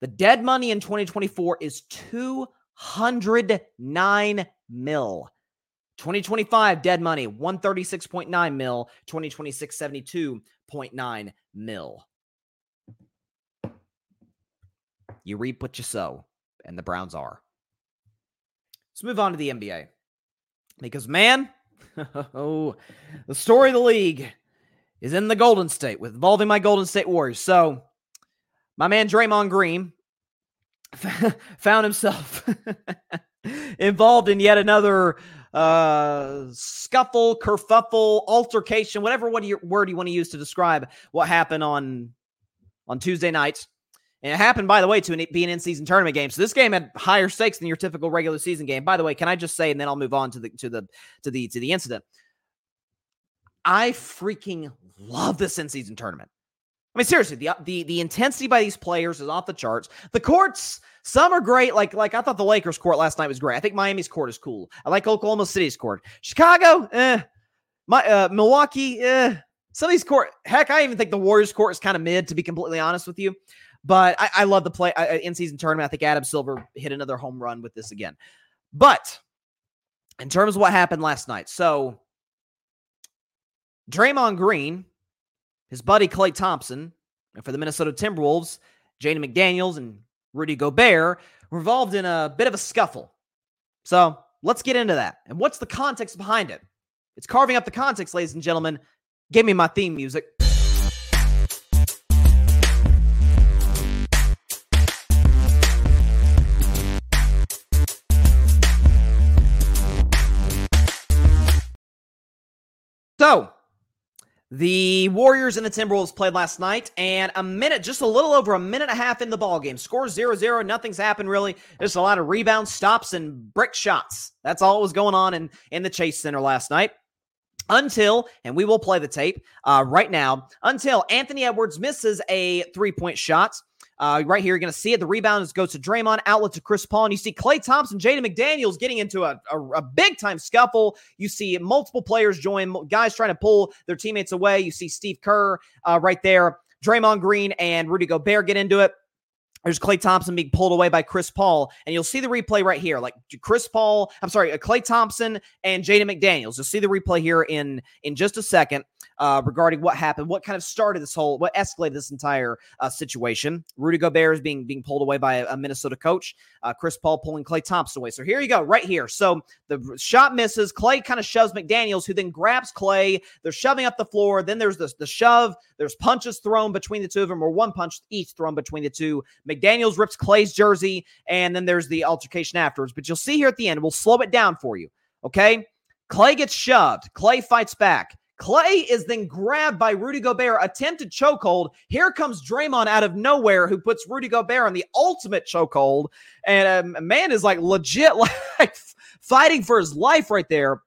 The dead money in 2024 is 2 109 mil. 2025 dead money 136.9 mil, 2026 72.9 mil. You reap what you sow, and the Browns are. Let's move on to the NBA. Because man, oh, the story of the league is in the Golden State with involving my Golden State Warriors. So, my man Draymond Green found himself involved in yet another uh, scuffle, kerfuffle, altercation, whatever word you want to use to describe what happened on on Tuesday night. And it happened, by the way, to be an in-season tournament game. So this game had higher stakes than your typical regular season game. By the way, can I just say, and then I'll move on to the to the to the to the incident. I freaking love this in-season tournament. I mean, seriously, the the the intensity by these players is off the charts. The courts, some are great. Like like I thought the Lakers court last night was great. I think Miami's court is cool. I like Oklahoma City's court. Chicago, eh. My uh, Milwaukee, eh. Some of these court, heck, I even think the Warriors court is kind of mid, to be completely honest with you. But I, I love the play in season tournament. I think Adam Silver hit another home run with this again. But in terms of what happened last night, so Draymond Green his buddy Klay Thompson, and for the Minnesota Timberwolves, Jaden McDaniels and Rudy Gobert were involved in a bit of a scuffle. So let's get into that. And what's the context behind it? It's carving up the context, ladies and gentlemen. Give me my theme music. The Warriors and the Timberwolves played last night, and a minute, just a little over a minute and a half in the ball game. Score 0 0. Nothing's happened really. Just a lot of rebound stops, and brick shots. That's all was going on in, in the Chase Center last night. until, and we will play the tape uh, right now, until Anthony Edwards misses a three point shot. Uh, right here, you're going to see it. The rebound goes to Draymond, outlet to Chris Paul, and you see Klay Thompson, Jaden McDaniels getting into a, a, a big time scuffle. You see multiple players join, guys trying to pull their teammates away. You see Steve Kerr uh, right there, Draymond Green, and Rudy Gobert get into it. There's Klay Thompson being pulled away by Chris Paul, and you'll see the replay right here. Like Chris Paul, I'm sorry, uh, Klay Thompson and Jaden McDaniels. You'll see the replay here in in just a second uh, regarding what happened, what kind of started this whole, what escalated this entire uh, situation. Rudy Gobert is being being pulled away by a, a Minnesota coach. Uh, Chris Paul pulling Klay Thompson away. So here you go, right here. So the shot misses. Klay kind of shoves McDaniels, who then grabs Klay. They're shoving up the floor. Then there's the the shove. There's punches thrown between the two of them, or one punch each thrown between the two. McDaniels rips Klay's jersey, and then there's the altercation afterwards. But you'll see here at the end, we'll slow it down for you. Okay. Klay gets shoved. Klay fights back. Klay is then grabbed by Rudy Gobert, attempted chokehold. Here comes Draymond out of nowhere, who puts Rudy Gobert on the ultimate chokehold. And um, man is like legit, like fighting for his life right there.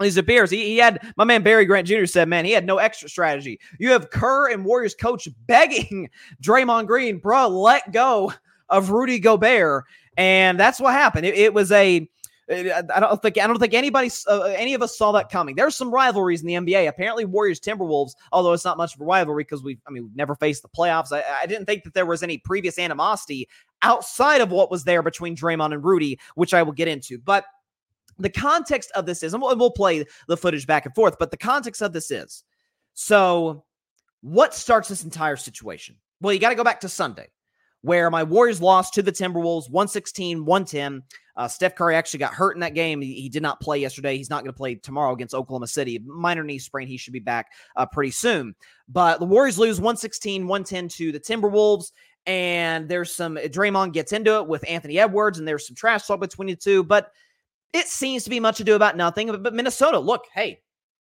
These appears. He, he had my man Barry Grant Jr. said, man, he had no extra strategy. You have Kerr and Warriors coach begging Draymond Green, bro, let go of Rudy Gobert. And that's what happened. It, it was a I don't think I don't think anybody uh, any of us saw that coming. There's some rivalries in the NBA. Apparently, Warriors Timberwolves, although it's not much of a rivalry because we I mean we've never faced the playoffs. I, I, didn't think that there was any previous animosity outside of what was there between Draymond and Rudy, which I will get into. But the context of this is, and we'll, we'll play the footage back and forth. But the context of this is, so what starts this entire situation? Well, you got to go back to Sunday where my Warriors lost to the Timberwolves 116 110. Uh, Steph Curry actually got hurt in that game. He, he did not play yesterday. He's not going to play tomorrow against Oklahoma City. Minor knee sprain. He should be back uh, pretty soon. But the Warriors lose 116 110 to the Timberwolves. And there's some, Draymond gets into it with Anthony Edwards, and there's some trash talk between the two. But it seems to be much ado about nothing. But, but Minnesota, look, hey,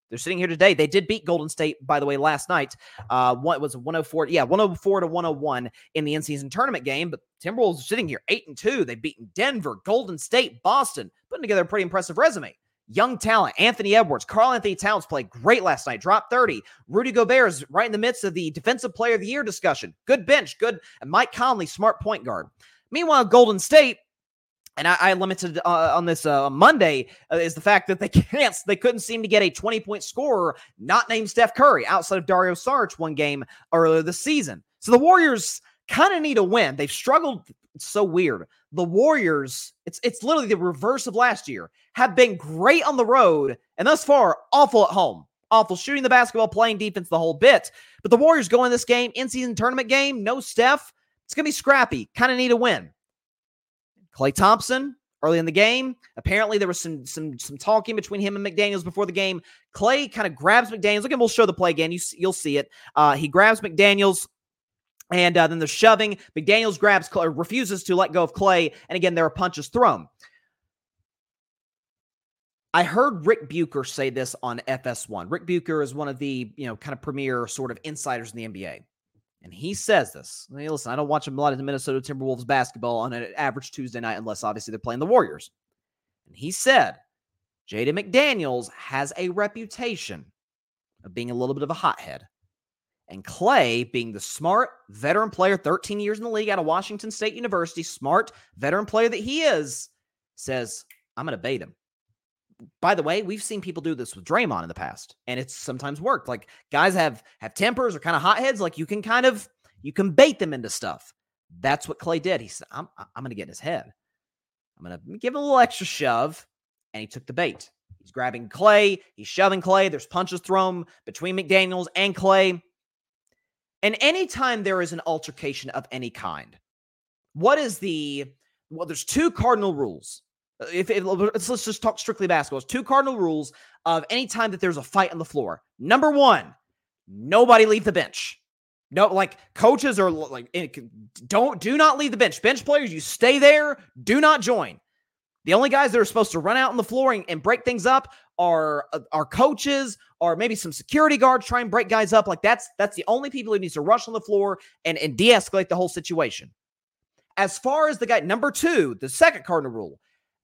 they're sitting here today. They did beat Golden State, by the way, last night. Uh, what was 104? Yeah, 104 to 101 in the in-season tournament game. But Timberwolves are sitting here eight and two. They've beaten Denver, Golden State, Boston, putting together a pretty impressive resume. Young talent, Anthony Edwards, Karl-Anthony Towns played great last night, dropped 30. Rudy Gobert is right in the midst of the Defensive Player of the Year discussion. Good bench, good. Mike Conley, smart point guard. Meanwhile, Golden State and I, I limited uh, on this uh, Monday uh, is the fact that they can't, they couldn't seem to get a 20 point scorer not named Steph Curry outside of Dario Saric one game earlier this season. So the Warriors kind of need a win. They've struggled. It's so weird. The Warriors, it's it's literally the reverse of last year, have been great on the road and thus far awful at home. Awful shooting the basketball, playing defense the whole bit. But the Warriors go in this game, in season tournament game, no Steph. It's to be scrappy. Kind of need a win. Klay Thompson early in the game. Apparently, there was some some some talking between him and McDaniels before the game. Klay kind of grabs McDaniels. Look, and we'll show the play again. You you'll see it. Uh, he grabs McDaniels. And uh, then they're shoving. McDaniels grabs, refuses to let go of Klay. And again, there are punches thrown. I heard Ric Bucher say this on FS1. Ric Bucher is one of the, you know, kind of premier sort of insiders in the NBA. And he says this. Hey, listen, I don't watch a lot of the Minnesota Timberwolves basketball on an average Tuesday night unless obviously they're playing the Warriors. And he said Jaden McDaniels has a reputation of being a little bit of a hothead. And Klay, being the smart veteran player, 13 years in the league out of Washington State University, smart veteran player that he is, says, I'm going to bait him by the way, we've seen people do this with Draymond in the past, and it's sometimes worked. Like guys have have tempers or kind of hotheads. Like you can kind of you can bait them into stuff. That's what Klay did. He said, "I'm I'm going to get in his head. I'm going to give him a little extra shove," and he took the bait. He's grabbing Klay. He's shoving Klay. There's punches thrown between McDaniel's and Klay. And anytime there is an altercation of any kind, what is the well? There's two cardinal rules if it, let's, let's just talk strictly basketball. It's two cardinal rules of any time that there's a fight on the floor. Number one, nobody leave the bench. No, like coaches are like, eh, don't do not leave the bench. Bench players, you stay there. Do not join. The only guys that are supposed to run out on the floor and, and break things up are uh, our coaches or maybe some security guards try and break guys up. Like that's that's the only people who needs to rush on the floor and and de-escalate the whole situation. As far as the guy number two, the second cardinal rule,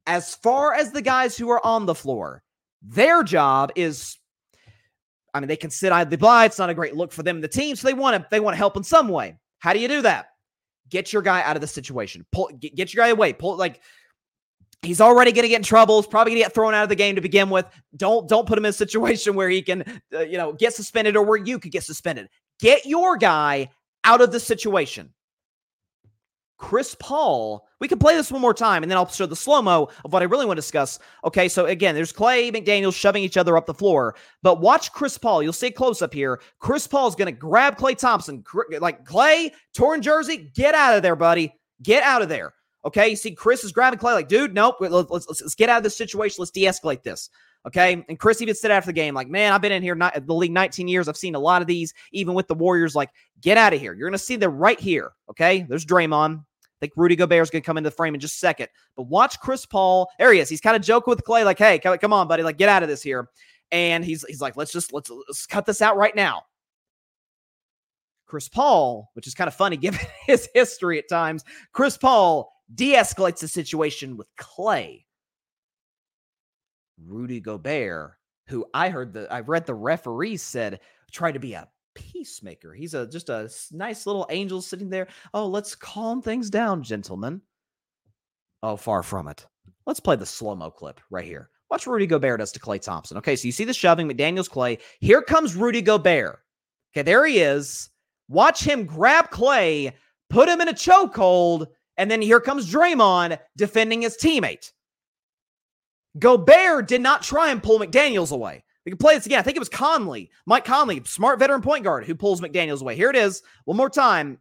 as far as the guys who are on the floor, their job is I mean, they can sit idly by. It's not a great look for them and the team, so they want to they want to help in some way. How do you do that? Get your guy out of the situation. Pull get, get your guy away. Pull like he's already going to get in trouble. He's probably going to get thrown out of the game to begin with. Don't don't put him in a situation where he can uh, you know get suspended or where you could get suspended. Get your guy out of the situation. Chris Paul. We can play this one more time and then I'll show the slow mo of what I really want to discuss. Okay, so again, there's Klay McDaniels shoving each other up the floor, but watch Chris Paul. You'll see close up here. Chris Paul is going to grab Klay Thompson. Like Klay, torn jersey, get out of there, buddy. Get out of there. Okay, you see Chris is grabbing Klay, like, dude, nope, let's, let's, let's get out of this situation. Let's de escalate this. Okay. And Chris even said after the game, like, man, I've been in here not, the league 19 years. I've seen a lot of these, even with the Warriors. Like, get out of here. You're going to see them right here. Okay. There's Draymond. Think Rudy Gobert is going to come into the frame in just a second. But watch Chris Paul. There he is. He's kind of joking with Klay, like, hey, come on, buddy. Like, get out of this here. And he's he's like, let's just let's let's cut this out right now. Chris Paul, which is kind of funny given his history at times, Chris Paul de-escalates the situation with Klay. Rudy Gobert, who I heard the I read the referee said tried to be a peacemaker. He's a just a nice little angel sitting there. Oh, let's calm things down, gentlemen. Oh, far from it. Let's play the slow mo clip right here. Watch Rudy Gobert does to Klay Thompson. Okay, so you see the shoving, McDaniels Klay. Here comes Rudy Gobert. Okay, there he is. Watch him grab Klay, put him in a chokehold, and then here comes Draymond defending his teammate. Gobert did not try and pull McDaniels away. We can play this again. I think it was Conley, Mike Conley, smart veteran point guard, who pulls McDaniels away. Here it is. One more time.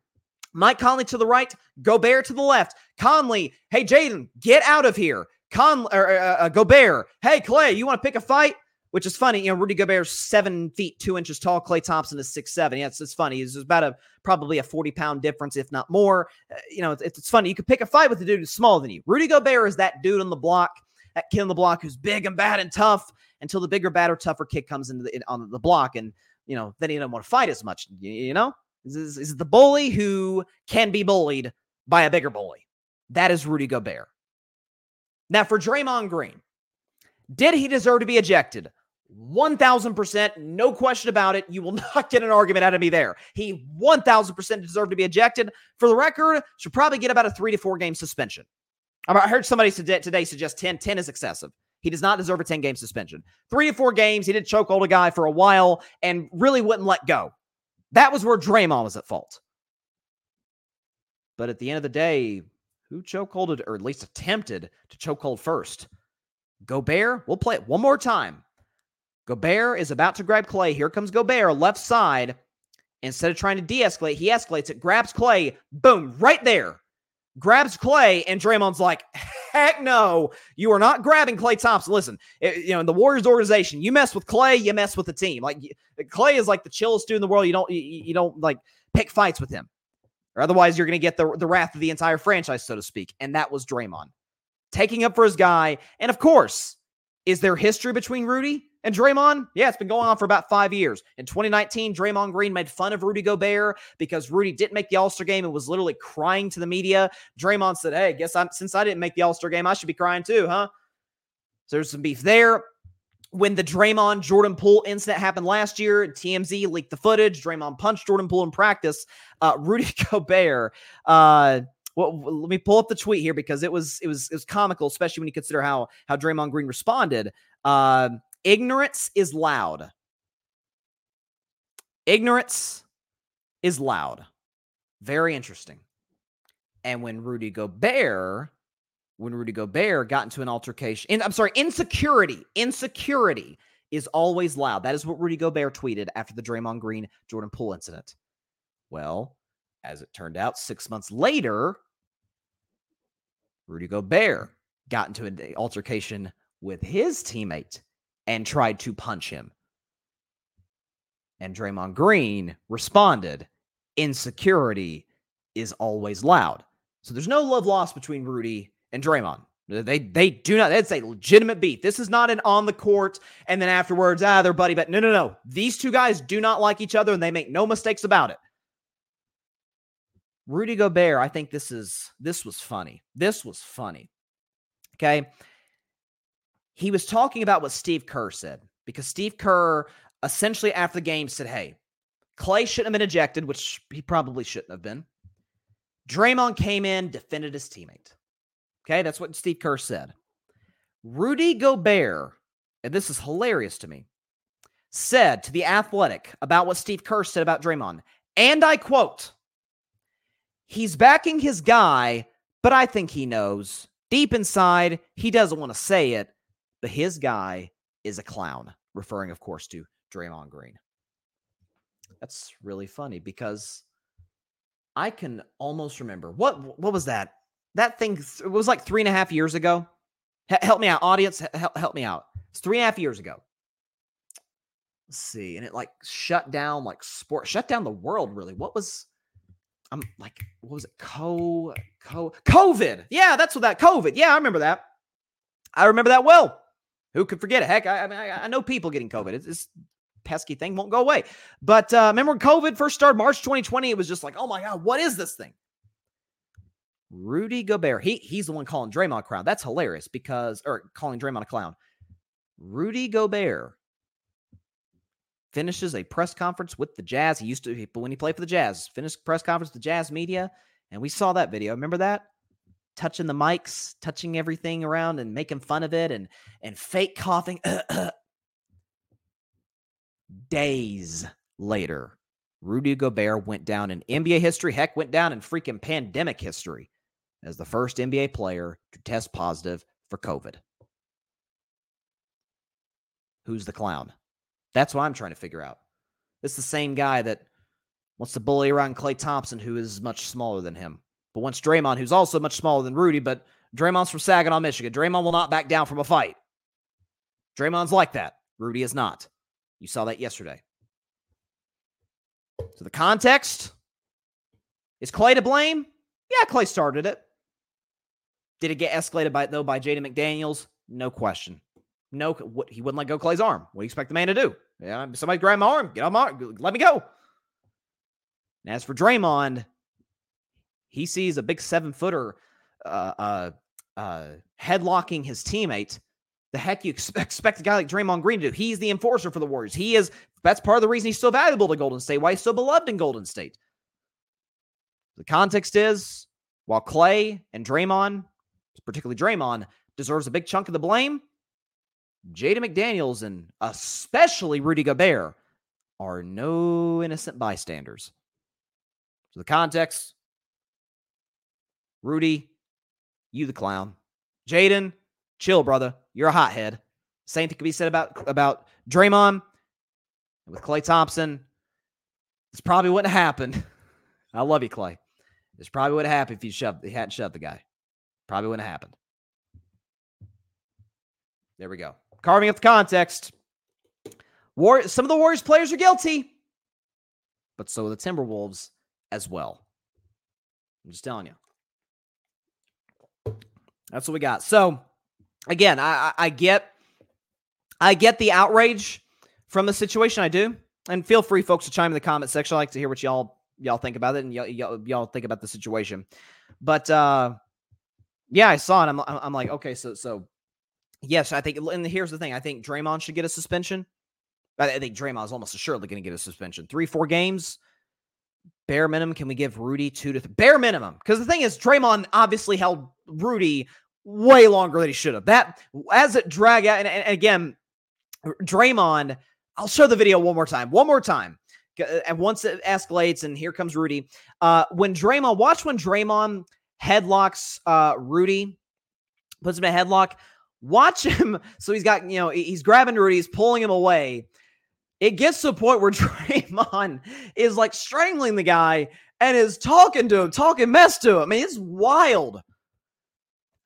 Mike Conley to the right, Gobert to the left. Conley, hey, Jaden, get out of here. Con or, uh, uh, Gobert, hey, Klay, you want to pick a fight? Which is funny. You know, Rudy Gobert's seven feet, two inches tall. Klay Thompson is six, seven. Yeah, it's, it's funny. It's about a probably a 40 pound difference, if not more. Uh, you know, it's, it's funny. You could pick a fight with a dude who's smaller than you. Rudy Gobert is that dude on the block that kid on the block who's big and bad and tough until the bigger, badder, tougher kid comes into the in, on the block, and you know then he doesn't want to fight as much. You, you know, is, is, is the bully who can be bullied by a bigger bully? That is Rudy Gobert. Now for Draymond Green, did he deserve to be ejected? 1000%, no question about it. You will not get an argument out of me there. He 1000% deserved to be ejected. For the record, should probably get about a three to four game suspension. I heard somebody today suggest 10. 10 is excessive. He does not deserve a 10 game suspension. Three to four games. He did choke hold a guy for a while and really wouldn't let go. That was where Draymond was at fault. But at the end of the day, who chokeholded or at least attempted to chokehold first? Gobert. We'll play it one more time. Gobert is about to grab Klay. Here comes Gobert, left side. Instead of trying to de escalate, he escalates it, grabs Klay, Boom, right there grabs Klay, and Draymond's like, heck no, you are not grabbing Klay Thompson. Listen, it, you know, in the Warriors organization, you mess with Klay, you mess with the team. Like Klay is like the chillest dude in the world. You don't, you, you don't like pick fights with him, or otherwise you're going to get the the wrath of the entire franchise, so to speak. And that was Draymond taking up for his guy. And of course, is there history between Rudy? And Draymond, yeah, it's been going on for about five years. In 2019, Draymond Green made fun of Rudy Gobert because Rudy didn't make the All Star game and was literally crying to the media. Draymond said, "Hey, guess I'm since I didn't make the All Star game, I should be crying too, huh?" So there's some beef there. When the Draymond Jordan Poole incident happened last year, TMZ leaked the footage. Draymond punched Jordan Poole in practice. Uh, Rudy Gobert. Uh, well, let me pull up the tweet here because it was it was it was comical, especially when you consider how how Draymond Green responded. Uh, Ignorance is loud. Ignorance is loud. Very interesting. And when Rudy Gobert, when Rudy Gobert got into an altercation, and I'm sorry, insecurity, insecurity is always loud. That is what Rudy Gobert tweeted after the Draymond Green Jordan Poole incident. Well, as it turned out, six months later, Rudy Gobert got into an eh, altercation with his teammate and tried to punch him. And Draymond Green responded, insecurity is always loud. So there's no love lost between Rudy and Draymond. They they do not. That's a legitimate beat. This is not an on the court and then afterwards, ah, they're buddy. But no, no, no. These two guys do not like each other, and they make no mistakes about it. Rudy Gobert, I think this is this was funny. This was funny. Okay he was talking about what Steve Kerr said because Steve Kerr essentially after the game said, hey, Klay shouldn't have been ejected, which he probably shouldn't have been. Draymond came in, defended his teammate. Okay, that's what Steve Kerr said. Rudy Gobert, and this is hilarious to me, said to The Athletic about what Steve Kerr said about Draymond, and I quote, He's backing his guy, but I think he knows. Deep inside, he doesn't want to say it, but his guy is a clown, referring, of course, to Draymond Green. That's really funny because I can almost remember what what was that? That thing it was like three and a half years ago. H- help me out, audience. Help, help me out. It's three and a half years ago. Let's see, and it like shut down like sport, shut down the world. Really, what was? I'm like, what was it? Co, co, COVID. Yeah, that's what that COVID. Yeah, I remember that. I remember that well. Who could forget it? Heck, I, I mean, I, I know people getting COVID. It's, it's pesky thing won't go away. But uh, remember when COVID first started, March 2020, it was just like, oh my God, what is this thing? Rudy Gobert, he he's the one calling Draymond a clown. That's hilarious because, or calling Draymond a clown. Rudy Gobert finishes a press conference with the Jazz. He used to, when he played for the Jazz, finished press conference with the Jazz media, and we saw that video. Remember that? Touching the mics, touching everything around, and making fun of it, and and fake coughing. days later, Rudy Gobert went down in NBA history, heck, went down in freaking pandemic history as the first NBA player to test positive for COVID. Who's the clown? That's what I'm trying to figure out. It's the same guy that wants to bully around Klay Thompson, who is much smaller than him. But once Draymond, who's also much smaller than Rudy, but Draymond's from Saginaw, Michigan. Draymond will not back down from a fight. Draymond's like that. Rudy is not. You saw that yesterday. So the context is Klay to blame? Yeah, Klay started it. Did it get escalated by though by Jaden McDaniels? No question. No, what he wouldn't let go Klay's arm. What do you expect the man to do? Yeah, somebody grab my arm, get on my arm, let me go. And as for Draymond, he sees a big seven footer uh, uh, uh, headlocking his teammate the heck you expect a guy like Draymond Green to do? He's the enforcer for the Warriors. He is, that's part of the reason he's so valuable to Golden State, why he's so beloved in Golden State. The context is while Klay and Draymond, particularly Draymond, deserves a big chunk of the blame, Jada McDaniels and especially Rudy Gobert are no innocent bystanders. So the context Rudy, you the clown. Jaden, chill, brother. You're a hothead. Same thing could be said about about Draymond with Klay Thompson. This probably wouldn't have happened. I love you, Klay. This probably would have happened if you shoved, he hadn't shoved the guy. Probably wouldn't have happened. There we go. Carving up the context. War, some of the Warriors players are guilty, but so are the Timberwolves as well. I'm just telling you. That's what we got. So again, I, I get I get the outrage from the situation. I do, and feel free, folks, to chime in the comment section. I like to hear what y'all y'all think about it and y'all, y'all, y'all think about the situation. But uh, yeah, I saw it. I'm I'm like, okay, so so yes, I think. And here's the thing: I think Draymond should get a suspension. I think Draymond is almost assuredly going to get a suspension. Three, four games. Bare minimum, can we give Rudy two to th- bare minimum? Because the thing is, Draymond obviously held Rudy way longer than he should have. That as it drag out, and, and again, Draymond, I'll show the video one more time, one more time. And once it escalates, and here comes Rudy. Uh, when Draymond, watch when Draymond headlocks uh, Rudy, puts him in a headlock. Watch him. So he's got, you know, he's grabbing Rudy, he's pulling him away. It gets to a point where Draymond is like strangling the guy and is talking to him, talking mess to him. I mean, it's wild.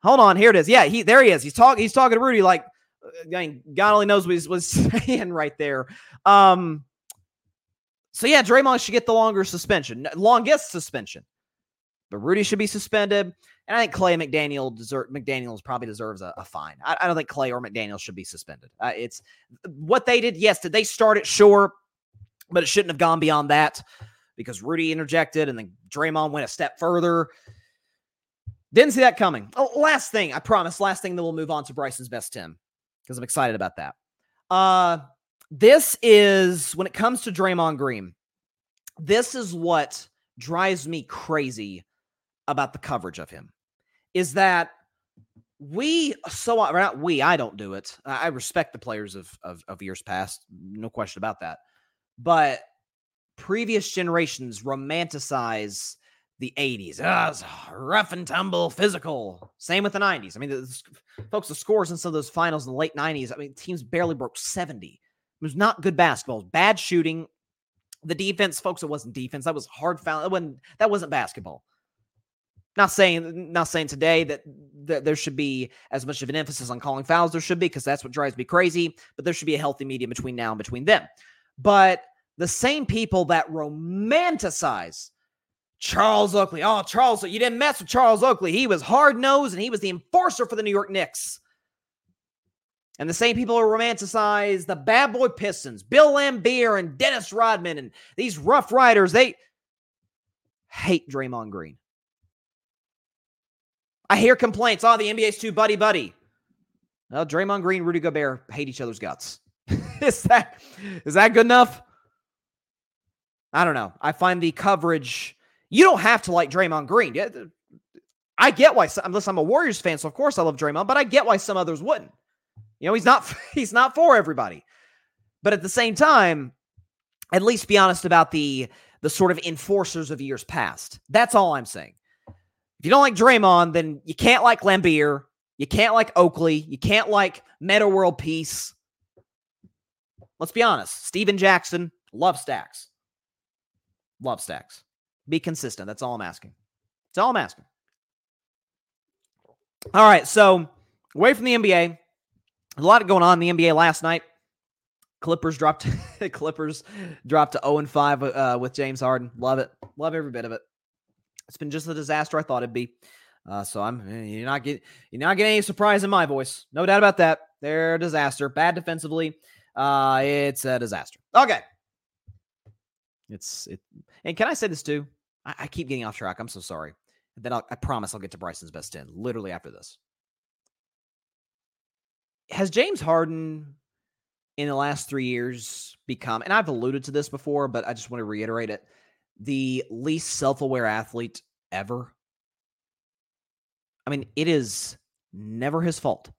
Hold on, here it is. Yeah, he there he is. He's talking. He's talking to Rudy like, uh, I mean, God only knows what he's was saying right there. Um. So yeah, Draymond should get the longer suspension, longest suspension, but Rudy should be suspended. And I think Klay McDaniel deserve McDaniel's probably deserves a, a fine. I, I, don't think Klay or McDaniel should be suspended. Uh, it's what they did. Yes, did they start it? Sure, but it shouldn't have gone beyond that because Rudy interjected and then Draymond went a step further. Didn't see that coming. Oh, last thing, I promise. Last thing, then we'll move on to Bryson's best 10 because I'm excited about that. Uh, this is when it comes to Draymond Green, this is what drives me crazy about the coverage of him is that we so not we I don't do it. I respect the players of, of of years past, no question about that. But previous generations romanticize the 80s. Ah, rough and tumble, physical. Same with the 90s. I mean, the, folks, the scores in some of those finals in the late 90s, I mean, teams barely broke 70. It was not good basketball. Bad shooting. The defense, folks, it wasn't defense. That was hard foul. That wasn't, that wasn't basketball. Not saying not saying today that, that there should be as much of an emphasis on calling fouls. There should be because that's what drives me crazy. But there should be a healthy medium between now and between them. But the same people that romanticize Charles Oakley. Oh, Charles, you didn't mess with Charles Oakley. He was hard nosed and he was the enforcer for the New York Knicks. And the same people who romanticize the bad boy Pistons, Bill Laimbeer and Dennis Rodman and these rough riders, they hate Draymond Green. I hear complaints. Oh, the NBA's too buddy buddy. Well, Draymond Green, Rudy Gobert hate each other's guts. is that is that good enough? I don't know. I find the coverage. You don't have to like Draymond Green. I get why, unless I'm a Warriors fan, so of course I love Draymond, but I get why some others wouldn't. You know, he's not he's not for everybody. But at the same time, at least be honest about the the sort of enforcers of years past. That's all I'm saying. If you don't like Draymond, then you can't like Laimbeer. You can't like Oakley. You can't like Metta World Peace. Let's be honest. Stephen Jackson, love stacks. Love stacks. Be consistent. That's all I'm asking. That's all I'm asking. All right. So, away from the NBA, a lot going on in the NBA last night. Clippers dropped Clippers dropped to 0 and 5 uh, with James Harden. Love it. Love every bit of it. It's been just the disaster I thought it'd be. Uh, so I'm eh, you're not getting you're not getting any surprise in my voice. No doubt about that. They're a disaster. Bad defensively. Uh, it's a disaster. Okay. It's it. And can I say this too? I, I keep getting off track. I'm so sorry. Then I'll, I promise I'll get to Bryson's best ten literally after this. Has James Harden in the last three years become? And I've alluded to this before, but I just want to reiterate it the least self aware athlete ever. I mean, it is never his fault.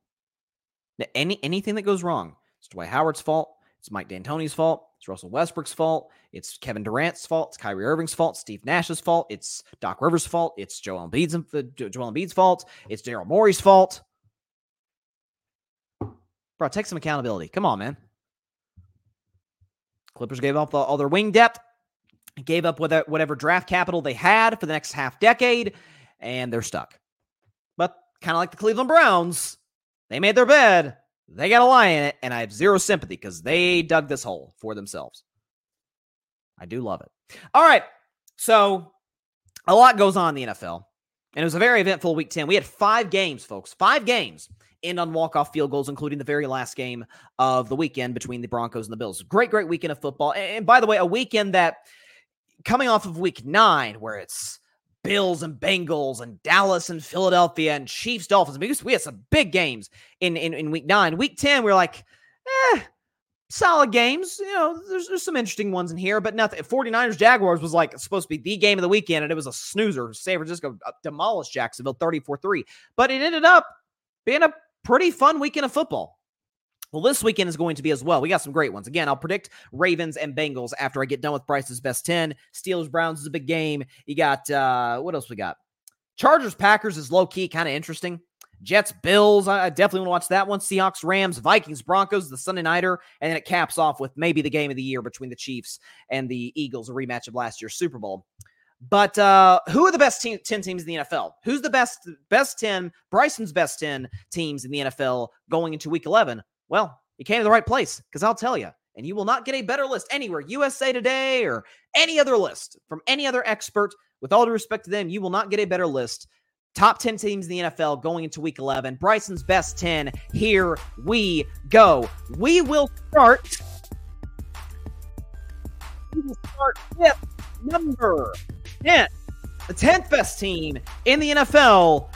Any anything that goes wrong, it's Dwight Howard's fault. It's Mike D'Antoni's fault. It's Russell Westbrook's fault. It's Kevin Durant's fault. It's Kyrie Irving's fault. Steve Nash's fault. It's Doc Rivers' fault. It's Joel Embiid's, uh, Joel Embiid's fault. It's Daryl Morey's fault. Bro, take some accountability. Come on, man. Clippers gave up all their wing depth gave up whatever draft capital they had for the next half decade, and they're stuck. But kind of like the Cleveland Browns, they made their bed, they got a lie in it, and I have zero sympathy because they dug this hole for themselves. I do love it. All right. So a lot goes on in the NFL. And it was a very eventful week 10. We had five games, folks. Five games end on walk-off field goals, including the very last game of the weekend between the Broncos and the Bills. Great, great weekend of football. And by the way, a weekend that coming off of week nine, where it's Bills and Bengals and Dallas and Philadelphia and Chiefs Dolphins. We had some big games in, in, in week nine. Week 10, we are like, eh, solid games. You know, there's, there's some interesting ones in here, but nothing. 49ers Jaguars was like supposed to be the game of the weekend, and it was a snoozer. San Francisco uh, demolished Jacksonville 34 3. But it ended up being a pretty fun weekend of football. Well, this weekend is going to be as well. We got some great ones. Again, I'll predict Ravens and Bengals after I get done with Bryce's best 10. Steelers Browns is a big game. You got uh what else we got? Chargers Packers is low key kind of interesting. Jets Bills, I definitely want to watch that one. Seahawks Rams, Vikings Broncos, the Sunday nighter, and then it caps off with maybe the game of the year between the Chiefs and the Eagles, a rematch of last year's Super Bowl. But uh, who are the best team, 10 teams in the NFL? Who's the best best 10, Bryson's best 10 teams in the NFL going into week 11? Well, you came to the right place because I'll tell you, and you will not get a better list anywhere, USA Today or any other list from any other expert. With all due respect to them, you will not get a better list. Top 10 teams in the NFL going into week 11. Bryson's best 10. Here we go. We will start. We will start with number 10. The 10th best team in the NFL.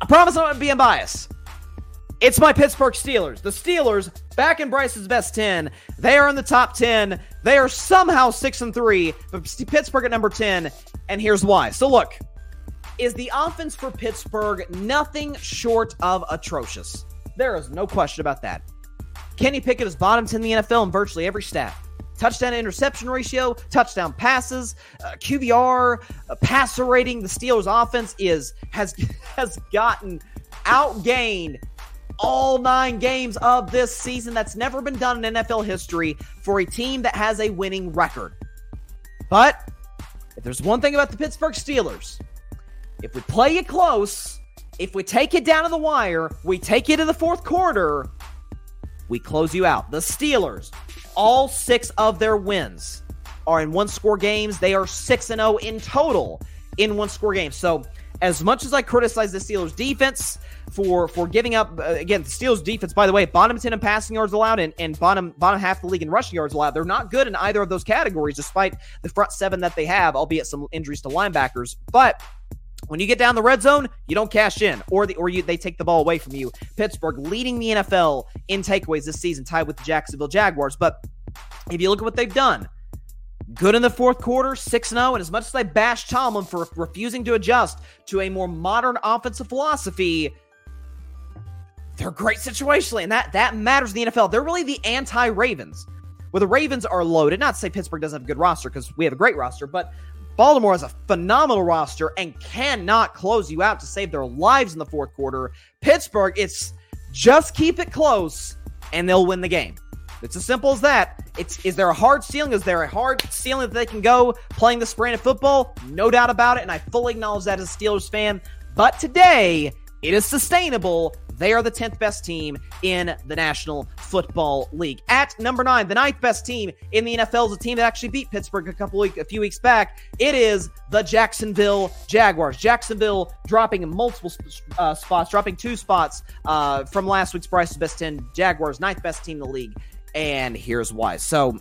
I promise I'm not being biased. It's my Pittsburgh Steelers. The Steelers, back in Bryce's best 10, they are in the top 10. They are somehow 6 and 3, but Pittsburgh at number 10, and here's why. So look, is the offense for Pittsburgh nothing short of atrocious? There is no question about that. Kenny Pickett is bottom 10 in the NFL in virtually every stat. Touchdown to interception ratio, touchdown passes, uh, QBR, uh, passer rating. The Steelers' offense is has has gotten outgained all nine games of this season. That's never been done in NFL history for a team that has a winning record. But if there's one thing about the Pittsburgh Steelers, if we play it close, if we take it down to the wire, we take it to the fourth quarter, we close you out. The Steelers, all six of their wins are in one score games. They are 6 and 0 in total in one score games. So, as much as I criticize the Steelers defense, for for giving up uh, again the Steelers defense by the way bottom 10 in passing yards allowed and, and bottom bottom half of the league in rushing yards allowed they're not good in either of those categories despite the front seven that they have albeit some injuries to linebackers but when you get down the red zone, you don't cash in, or the or you they take the ball away from you. Pittsburgh leading the NFL in takeaways this season, tied with the Jacksonville Jaguars. But if you look at what they've done, good in the fourth quarter, 6 0. And as much as I bash Tomlin for refusing to adjust to a more modern offensive philosophy, they're great situationally, and that that matters in the NFL. They're really the anti-Ravens. Where the Ravens are loaded, not to say Pittsburgh doesn't have a good roster because we have a great roster, but Baltimore has a phenomenal roster and cannot close you out to save their lives in the fourth quarter. Pittsburgh, it's just keep it close and they'll win the game. It's as simple as that. It's is there a hard ceiling? Is there a hard ceiling that they can go playing this brand of football? No doubt about it, and I fully acknowledge that as a Steelers fan. But today, it is sustainable they are the 10th best team in the National Football League. At number nine, the ninth best team in the NFL is a team that actually beat Pittsburgh a couple weeks, a few weeks back. It is the Jacksonville Jaguars. Jacksonville dropping multiple uh, spots, dropping two spots uh, from last week's Bryson's Best 10. Jaguars, ninth best team in the league. And here's why. So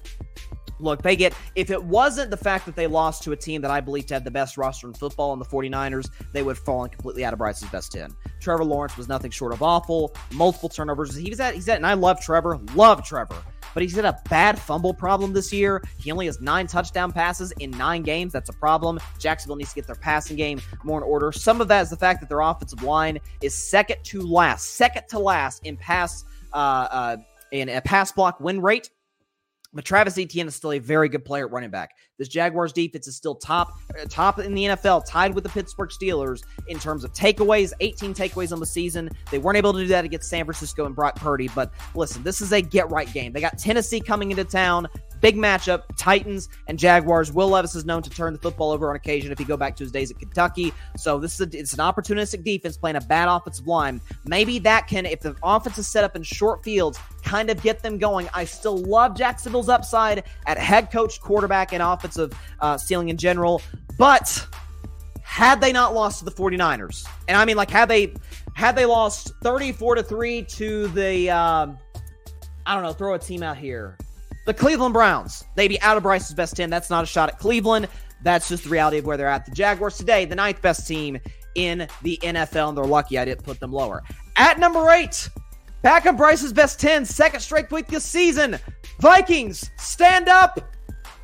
look, they get, if it wasn't the fact that they lost to a team that I believe to have the best roster in football in the 49ers, they would have fallen completely out of Bryson's best 10. Trevor Lawrence was nothing short of awful, multiple turnovers. He was at, he's at, and I love Trevor, love Trevor, but he's had a bad fumble problem this year. He only has nine touchdown passes in nine games. That's a problem. Jacksonville needs to get their passing game more in order. Some of that is the fact that their offensive line is second to last, second to last in pass, uh, uh, in a pass block win rate. But Travis Etienne is still a very good player at running back. This Jaguars defense is still top uh, top in the NFL, tied with the Pittsburgh Steelers in terms of takeaways, 18 takeaways on the season. They weren't able to do that against San Francisco and Brock Purdy, but listen, this is a get right game. They got Tennessee coming into town. Big matchup, Titans and Jaguars. Will Levis is known to turn the football over on occasion if he go back to his days at Kentucky. So this is a, it's an opportunistic defense playing a bad offensive line. Maybe that can, if the offense is set up in short fields, kind of get them going. I still love Jacksonville's upside at head coach, quarterback, and offensive uh, ceiling in general. But had they not lost to the 49ers, and I mean like had they had they lost 34 to 3 to the um, I don't know, throw a team out here. The Cleveland Browns, they'd be out of Bryson's best 10. That's not a shot at Cleveland. That's just the reality of where they're at. The Jaguars today, the ninth best team in the NFL, and they're lucky I didn't put them lower. At number eight, back on Bryson's best 10, second straight week this season. Vikings, stand up.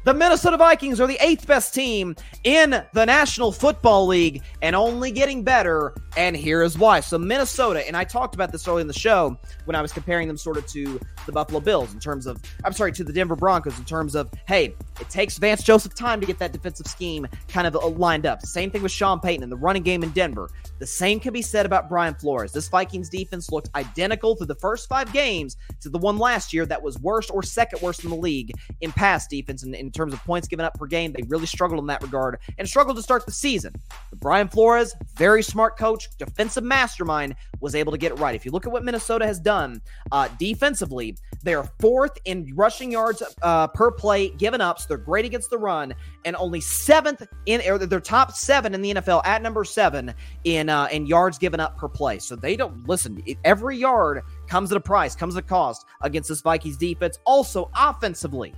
The Minnesota Vikings are the eighth best team in the National Football League and only getting better. And here is why. So, Minnesota, and I talked about this early in the show when I was comparing them sort of to the Buffalo Bills in terms of, I'm sorry, to the Denver Broncos in terms of, hey, it takes Vance Joseph time to get that defensive scheme kind of uh, lined up. Same thing with Sean Payton and the running game in Denver. The same can be said about Brian Flores. This Vikings defense looked identical through the first five games to the one last year that was worst or second worst in the league in pass defense and in terms of points given up per game. They really struggled in that regard and struggled to start the season. But Brian Flores, very smart coach, defensive mastermind, was able to get it right. If you look at what Minnesota has done uh, defensively, they're fourth in rushing yards uh, per play given up. So they're great against the run, and only seventh in or their top seven in the NFL at number seven in uh, in yards given up per play. So they don't listen. Every yard comes at a price, comes at a cost against this Vikings defense. Also offensively,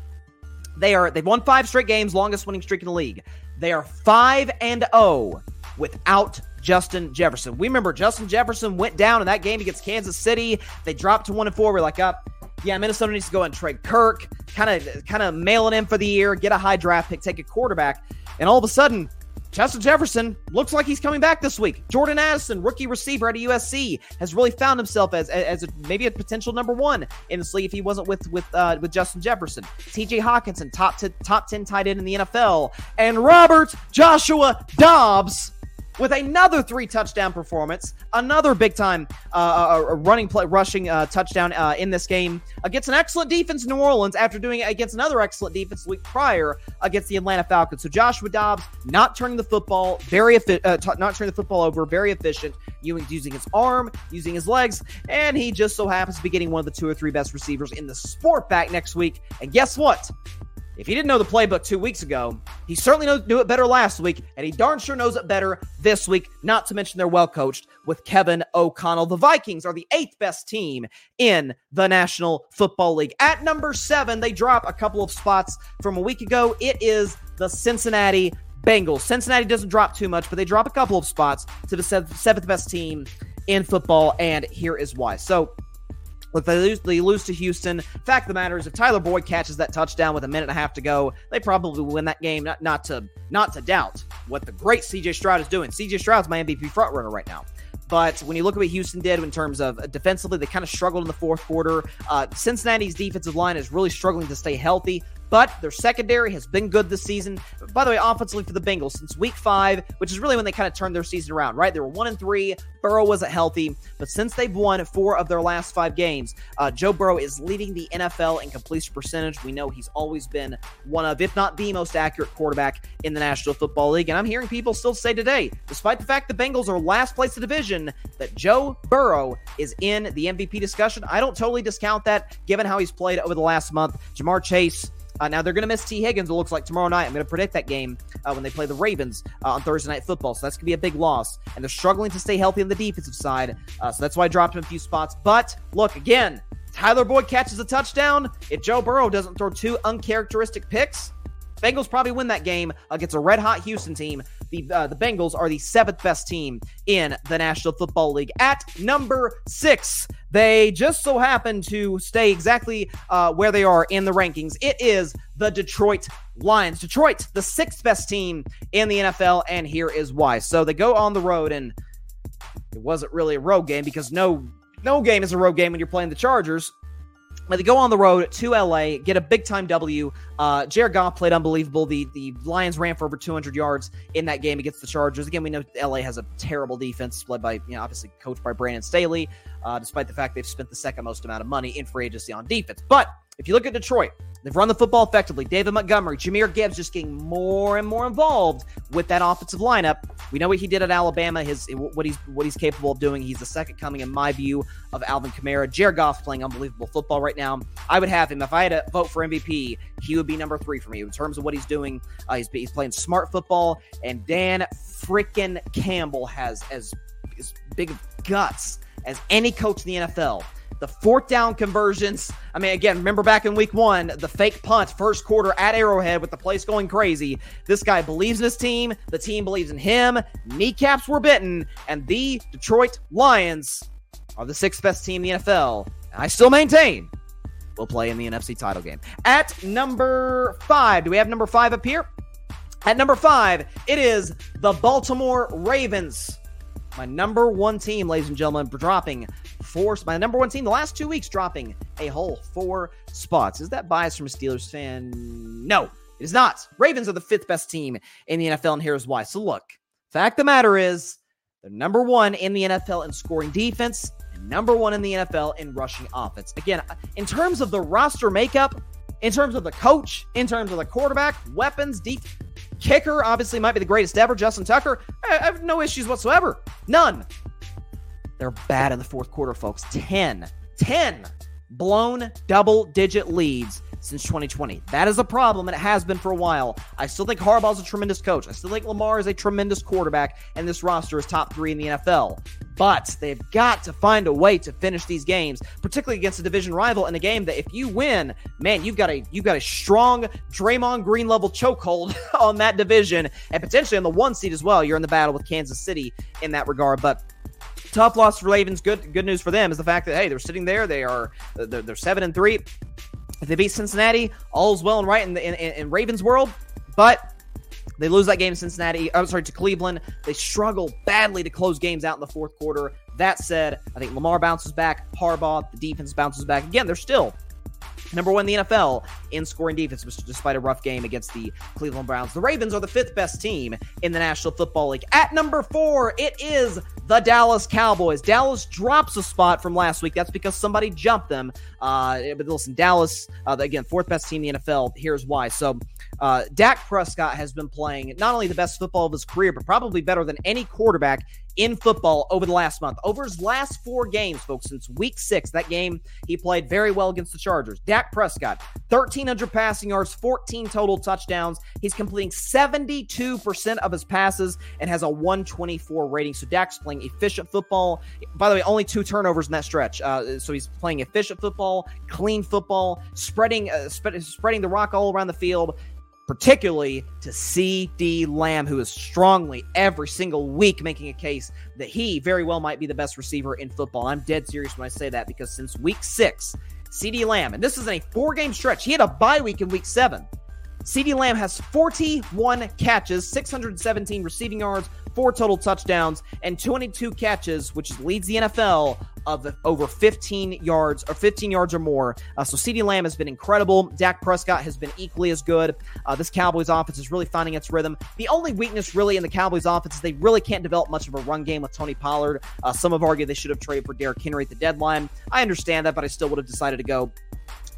they are they've won five straight games, longest winning streak in the league. They are five and zero oh without Justin Jefferson. We remember Justin Jefferson went down in that game against Kansas City. They dropped to one and four. We're like, up. Yeah, Minnesota needs to go and trade Kirk, kind of, kind of mail it in for the year, get a high draft pick, take a quarterback, and all of a sudden, Justin Jefferson looks like he's coming back this week. Jordan Addison, rookie receiver at USC, has really found himself as as a, maybe a potential number one in this league if he wasn't with with uh, with Justin Jefferson. T.J. Hockenson, top t- top ten tight end in the NFL, and Robert Joshua Dobbs with another three touchdown performance, another big time uh, uh, uh, running play, rushing uh, touchdown uh, in this game against an excellent defense in New Orleans after doing it against another excellent defense week prior against the Atlanta Falcons. So Joshua Dobbs not turning the football, very uh, t- not turning the football over, very efficient, using his arm, using his legs, and he just so happens to be getting one of the two or three best receivers in the sport back next week. And guess what? If he didn't know the playbook two weeks ago, he certainly knew it better last week, and he darn sure knows it better this week, not to mention they're well coached with Kevin O'Connell. The Vikings are the eighth best team in the National Football League. At number seven, they drop a couple of spots from a week ago. It is the Cincinnati Bengals. Cincinnati doesn't drop too much, but they drop a couple of spots to the seventh best team in football, and here is why. So, if they lose, they lose to Houston. Fact of the matter is, if Tyler Boyd catches that touchdown with a minute and a half to go, they probably win that game. Not, not to not to doubt what the great CJ Stroud is doing. CJ Stroud's my MVP frontrunner right now. But when you look at what Houston did in terms of defensively, they kind of struggled in the fourth quarter. Uh, Cincinnati's defensive line is really struggling to stay healthy but their secondary has been good this season. By the way, offensively for the Bengals since week five, which is really when they kind of turned their season around, right? They were one and three. Burrow wasn't healthy, but since they've won four of their last five games, uh, Joe Burrow is leading the NFL in completion percentage. We know he's always been one of, if not the most accurate quarterback in the National Football League. And I'm hearing people still say today, despite the fact the Bengals are last place in the division, that Joe Burrow is in the MVP discussion. I don't totally discount that given how he's played over the last month. Ja'Marr Chase uh, now they're going to miss Tee Higgins. It looks like tomorrow night. I'm going to predict that game uh, when they play the Ravens uh, on Thursday Night Football. So that's going to be a big loss. And they're struggling to stay healthy on the defensive side. Uh, so that's why I dropped him a few spots. But look again, Tyler Boyd catches a touchdown. If Joe Burrow doesn't throw two uncharacteristic picks, Bengals probably win that game against a red hot Houston team. The uh, the Bengals are the seventh best team in the National Football League. At number six, they just so happen to stay exactly uh, where they are in the rankings. It is the Detroit Lions. Detroit, the sixth best team in the NFL, and here is why. So they go on the road, and it wasn't really a road game because no no game is a road game when you're playing the Chargers. They go on the road to LA, get a big time W. Uh, Jared Goff played unbelievable. The the Lions ran for over 200 yards in that game against the Chargers. Again, we know LA has a terrible defense, led by you know obviously coached by Brandon Staley, uh, despite the fact they've spent the second most amount of money in free agency on defense. But if you look at Detroit, they've run the football effectively. David Montgomery, Jahmyr Gibbs just getting more and more involved with that offensive lineup. We know what he did at Alabama, his what he's what he's capable of doing. He's the second coming, in my view, of Alvin Kamara. Jared Goff playing unbelievable football right now. I would have him if I had to vote for MVP. He would be number three for me in terms of what he's doing. Uh, he's, he's playing smart football, and Dan freaking Campbell has as as big guts as any coach in the NFL the fourth down conversions. I mean, again, remember back in week one, the fake punt first quarter at Arrowhead with the place going crazy. This guy believes in his team. The team believes in him. Kneecaps were bitten, and the Detroit Lions are the sixth best team in the NFL. I still maintain we'll play in the NFC title game. At number five, do we have number five up here? At number five, it is the Baltimore Ravens. My number one team, ladies and gentlemen, dropping four. My number one team the last two weeks dropping a whole four spots. Is that bias from a Steelers fan? No, it is not. Ravens are the fifth best team in the NFL, and here's why. So look, fact the matter is they're number one in the NFL in scoring defense and number one in the NFL in rushing offense. Again, in terms of the roster makeup, in terms of the coach, in terms of the quarterback, weapons, deep kicker, obviously might be the greatest ever, Justin Tucker. I have no issues whatsoever. None. They're bad in the fourth quarter, folks. 10, 10 blown double digit leads since 2020. That is a problem, and it has been for a while. I still think Harbaugh's a tremendous coach. I still think Lamar is a tremendous quarterback, and this roster is top three in the NFL. But they've got to find a way to finish these games, particularly against a division rival in a game that if you win, man, you've got a you've got a strong Draymond Green level chokehold on that division, and potentially on the one seed as well. You're in the battle with Kansas City in that regard, but tough loss for Ravens. Good good news for them is the fact that hey, they're sitting there. They are they're, they're seven and three. If they beat Cincinnati, all's well and right in the in, in, Ravens world. But they lose that game to Cincinnati. Uh, I'm sorry to Cleveland. They struggle badly to close games out in the fourth quarter. That said, I think Lamar bounces back. Harbaugh, the defense bounces back. Again, they're still number one in the NFL in scoring defense, despite a rough game against the Cleveland Browns. The Ravens are the fifth best team in the National Football League. At number four, it is the Dallas Cowboys. Dallas drops a spot from last week. That's because somebody jumped them. Uh, but listen, Dallas, uh, again, fourth best team in the NFL. Here's why. So, uh, Dak Prescott has been playing not only the best football of his career, but probably better than any quarterback in football over the last month. Over his last four games, folks, since week six, that game he played very well against the Chargers. Dak Prescott, 1,300 passing yards, 14 total touchdowns. He's completing 72% of his passes and has a 124 rating. So Dak's playing efficient football. By the way, only two turnovers in that stretch. Uh, so he's playing efficient football, clean football, spreading uh, sp- spreading the rock all around the field particularly to CeeDee Lamb, who is strongly every single week making a case that he very well might be the best receiver in football. I'm dead serious when I say that because since week six, CeeDee Lamb, and this is a four game stretch, he had a bye week in week seven. CeeDee Lamb has 41 catches, 617 receiving yards, four total touchdowns, and 22 catches, which leads the NFL of over 15 yards or 15 yards or more. Uh, so CeeDee Lamb has been incredible. Dak Prescott has been equally as good. Uh, this Cowboys offense is really finding its rhythm. The only weakness really in the Cowboys offense is they really can't develop much of a run game with Tony Pollard. Uh, some have argued they should have traded for Derrick Henry at the deadline. I understand that, but I still would have decided to go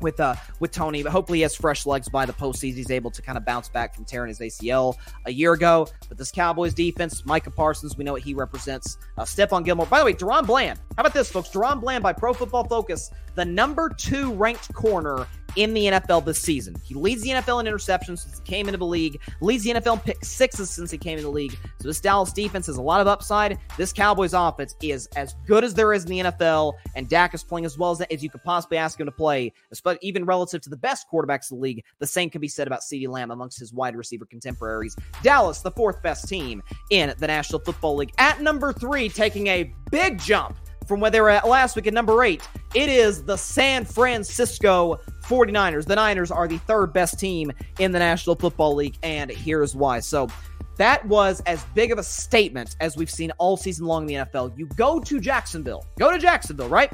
with uh with Tony, but hopefully he has fresh legs by the postseason. He's able to kind of bounce back from tearing his ACL a year ago. But this Cowboys defense, Micah Parsons, we know what he represents. Uh, Stephon Gilmore. By the way, DaRon Bland. How about this, folks? DaRon Bland by Pro Football Focus, the number two ranked corner in the NFL this season. He leads the NFL in interceptions since he came into the league, leads the NFL in pick sixes since he came into the league. So this Dallas defense has a lot of upside. This Cowboys offense is as good as there is in the NFL, and Dak is playing as well as, as you could possibly ask him to play, especially even relative to the best quarterbacks in the league. The same can be said about CeeDee Lamb amongst his wide receiver contemporaries. Dallas, the fourth best team in the National Football League, at number three, taking a big jump from where they were at last week at number eight. It is the San Francisco 49ers. The Niners are the third best team in the National Football League, and here's why. So, that was as big of a statement as we've seen all season long in the NFL. You go to Jacksonville, go to Jacksonville, right?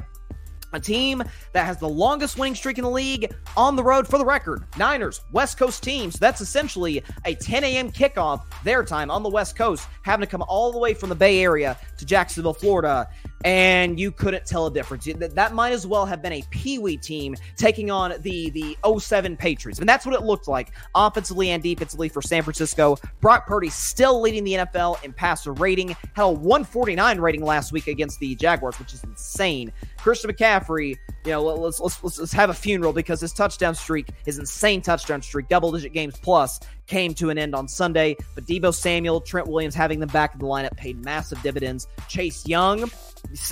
a team that has the longest winning streak in the league on the road for the record. Niners, West Coast team. So that's essentially a 10 a.m. kickoff their time on the West Coast, having to come all the way from the Bay Area to Jacksonville, Florida. And you couldn't tell a difference. That might as well have been a Pee Wee team taking on the, the 07 Patriots. And that's what it looked like offensively and defensively for San Francisco. Brock Purdy still leading the NFL in passer rating, had a 149 rating last week against the Jaguars, which is insane. Christian McCaffrey, you know, let's, let's let's let's have a funeral because his touchdown streak, his insane touchdown streak, double digit games plus, came to an end on Sunday. But Deebo Samuel, Trent Williams having them back in the lineup paid massive dividends. Chase Young,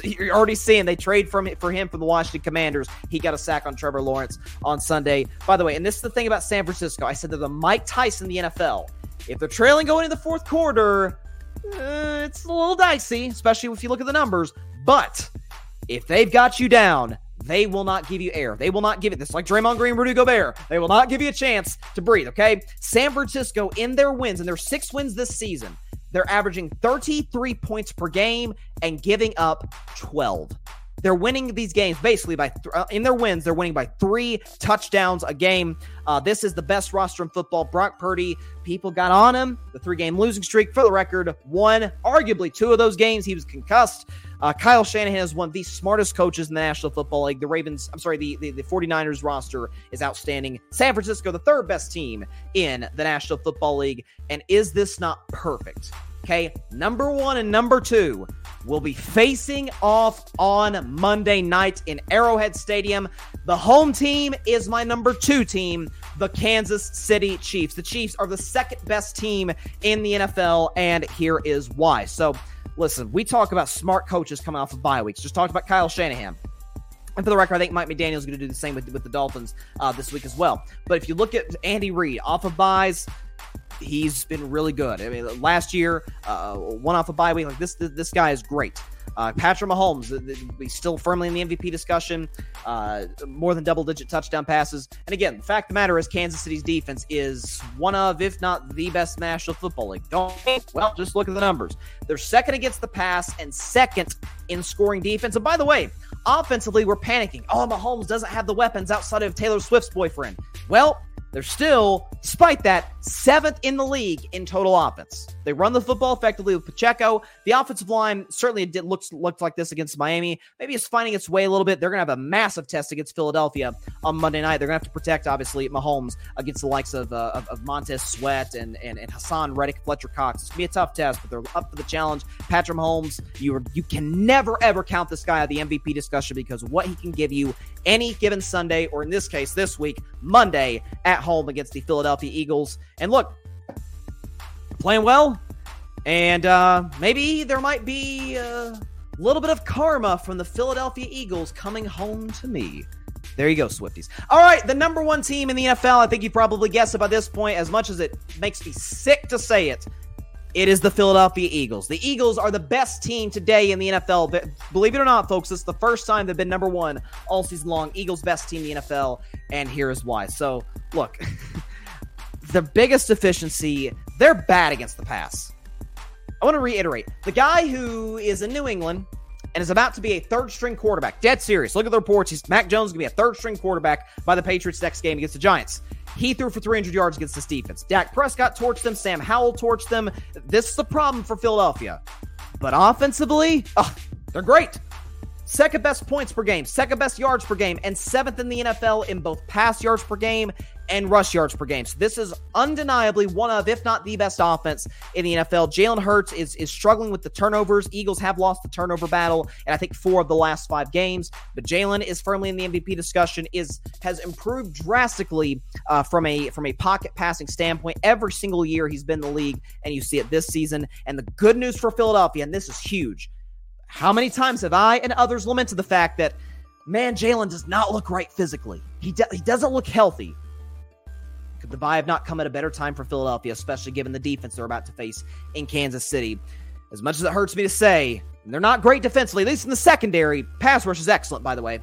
you're already seeing they trade from for him from the Washington Commanders. He got a sack on Trevor Lawrence on Sunday. By the way, and this is the thing about San Francisco. I said they're the Mike Tyson the NFL. If they're trailing going into the fourth quarter, uh, it's a little dicey, especially if you look at the numbers. But if they've got you down, they will not give you air. They will not give it this like Draymond Green, Rudy Gobert. They will not give you a chance to breathe, okay? San Francisco in their wins, and their six wins this season, they're averaging 33 points per game and giving up 12. They're winning these games basically by th- uh, in their wins. They're winning by three touchdowns a game. Uh, this is the best roster in football. Brock Purdy, people got on him. The three game losing streak, for the record, one, arguably two of those games he was concussed. Uh, Kyle Shanahan is one of the smartest coaches in the National Football League. The Ravens, I'm sorry, the, the, the 49ers roster is outstanding. San Francisco, the third best team in the National Football League. And is this not perfect? Okay, number one and number two will be facing off on Monday night in Arrowhead Stadium. The home team is my number two team, the Kansas City Chiefs. The Chiefs are the second best team in the NFL, and here is why. So, listen, we talk about smart coaches coming off of bye weeks. Just talked about Kyle Shanahan. And for the record, I think Mike McDaniel is going to do the same with, with the Dolphins uh, this week as well. But if you look at Andy Reid off of byes, he's been really good. I mean, last year, uh, one off a bye week. Like this, this guy is great. Uh, Patrick Mahomes, he's still firmly in the MVP discussion. Uh, more than double digit touchdown passes. And again, the fact of the matter is, Kansas City's defense is one of, if not the best National Football League. Don't well, just look at the numbers. They're second against the pass and second in scoring defense. And by the way, offensively, we're panicking. Oh, Mahomes doesn't have the weapons outside of Taylor Swift's boyfriend. Well, they're still, despite that, seventh in the league in total offense. They run the football effectively with Pacheco. The offensive line certainly did, looks looked like this against Miami. Maybe it's finding its way a little bit. They're going to have a massive test against Philadelphia on Monday night. They're going to have to protect, obviously, Mahomes against the likes of, uh, of, of, Montez Sweat and, and, and Haason Reddick, Fletcher Cox. It's to be a tough test, but they're up for the challenge. Patrick Mahomes, you, are, you can never, ever count this guy out of the MVP discussion because what he can give you any given Sunday, or in this case, this week, Monday at home against the Philadelphia Eagles. And look, playing well, and uh, maybe there might be a little bit of karma from the Philadelphia Eagles coming home to me. There you go, Swifties. All right, the number one team in the NFL. I think you probably guessed it by this point, as much as it makes me sick to say it. It is the Philadelphia Eagles. The Eagles are the best team today in the NFL. But believe it or not, folks, it's the first time they've been number one all season long. Eagles' best team in the NFL, and here is why. So, look, the biggest deficiency, they're bad against the pass. I want to reiterate the guy who is in New England and is about to be a third string quarterback. Dead serious. Look at the reports. He's Mac Jones going to be a third string quarterback by the Patriots next game against the Giants. He threw for 300 yards against this defense. Dak Prescott torched them. Sam Howell torched them. This is the problem for Philadelphia. But offensively, oh, they're great. Second best points per game, second best yards per game, and seventh in the NFL in both pass yards per game and rush yards per game. So this is undeniably one of, if not the best offense in the NFL. Jalen Hurts is is struggling with the turnovers. Eagles have lost the turnover battle, and I think four of the last five games. But Jalen is firmly in the MVP discussion. is has improved drastically uh, from a from a pocket passing standpoint. Every single year he's been in the league, and you see it this season. And the good news for Philadelphia, and this is huge how many times have I and others lamented the fact that, man, Jalen does not look right physically? He, he doesn't look healthy. The bye have not come at a better time for Philadelphia, especially given the defense they're about to face in Kansas City? As much as it hurts me to say, they're not great defensively, at least in the secondary. Pass rush is excellent, by the way.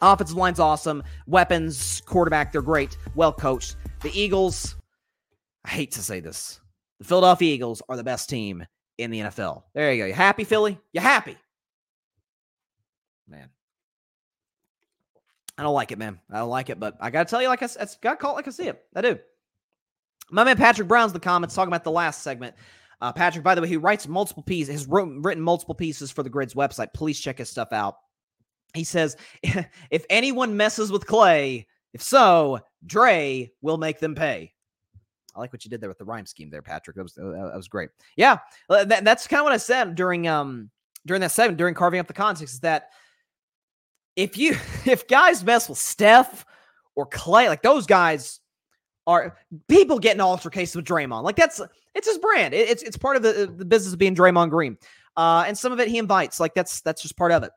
Offensive line's awesome. Weapons, quarterback, they're great. Well coached. The Eagles, I hate to say this, the Philadelphia Eagles are the best team in the NFL. There you go. You happy, Philly? You happy? Man. I don't like it, man. I don't like it, but I gotta tell you, like I gotta call it like I see it. I do. My man Patrick Brown's the comments talking about the last segment. Uh, Patrick, by the way, he writes multiple pieces, has written multiple pieces for the Gryd's website. Please check his stuff out. He says, if anyone messes with Klay, if so, Dre will make them pay. I like what you did there with the rhyme scheme there, Patrick. That was that was great. Yeah, that, that's kind of what I said during um during that segment during carving up the context is that if you if guys mess with Steph or Klay, like those guys are people getting altercations with Draymond. Like that's it's his brand. It, it's it's part of the the business of being Draymond Green. Uh, and some of it he invites. Like that's that's just part of it.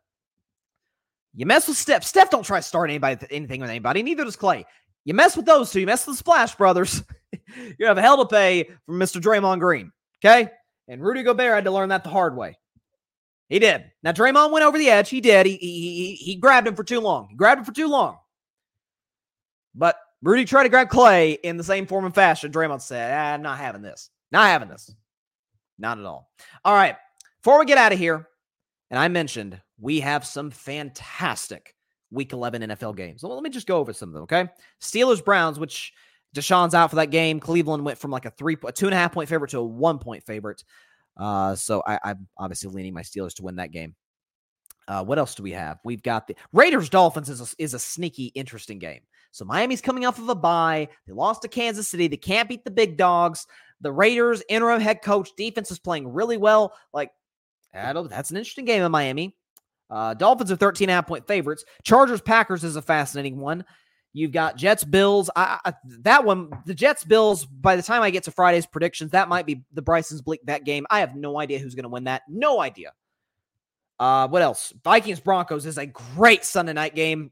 You mess with Steph. Steph don't try to start anybody anything with anybody. Neither does Klay. You mess with those two. You mess with the Splash Brothers. you have a hell to pay from Mr. Draymond Green. Okay. And Rudy Gobert had to learn that the hard way. He did. Now Draymond went over the edge. He did. He he he, he grabbed him for too long. He grabbed him for too long. But Rudy tried to grab Klay in the same form and fashion. Draymond said, ah, "I'm not having this. Not having this. Not at all." All right. Before we get out of here, and I mentioned we have some fantastic Week 11 NFL games. Let me just go over some of them. Okay, Steelers Browns, which Deshaun's out for that game. Cleveland went from like a three, a two and a half point favorite to a one point favorite. Uh, so I, I'm obviously leaning my Steelers to win that game. Uh, what else do we have? We've got the Raiders Dolphins is a, is a sneaky, interesting game. So Miami's coming off of a bye. They lost to Kansas City. They can't beat the big dogs. The Raiders, interim head coach, defense is playing really well. Like, that's an interesting game in Miami. Uh, Dolphins are 13 half point favorites. Chargers, Packers is a fascinating one. You've got Jets, Bills. I, I, that one, the Jets, Bills. By the time I get to Friday's predictions, that might be the Bryson's Bleak bet game. I have no idea who's going to win that. No idea. Uh, what else? Vikings, Broncos is a great Sunday night game.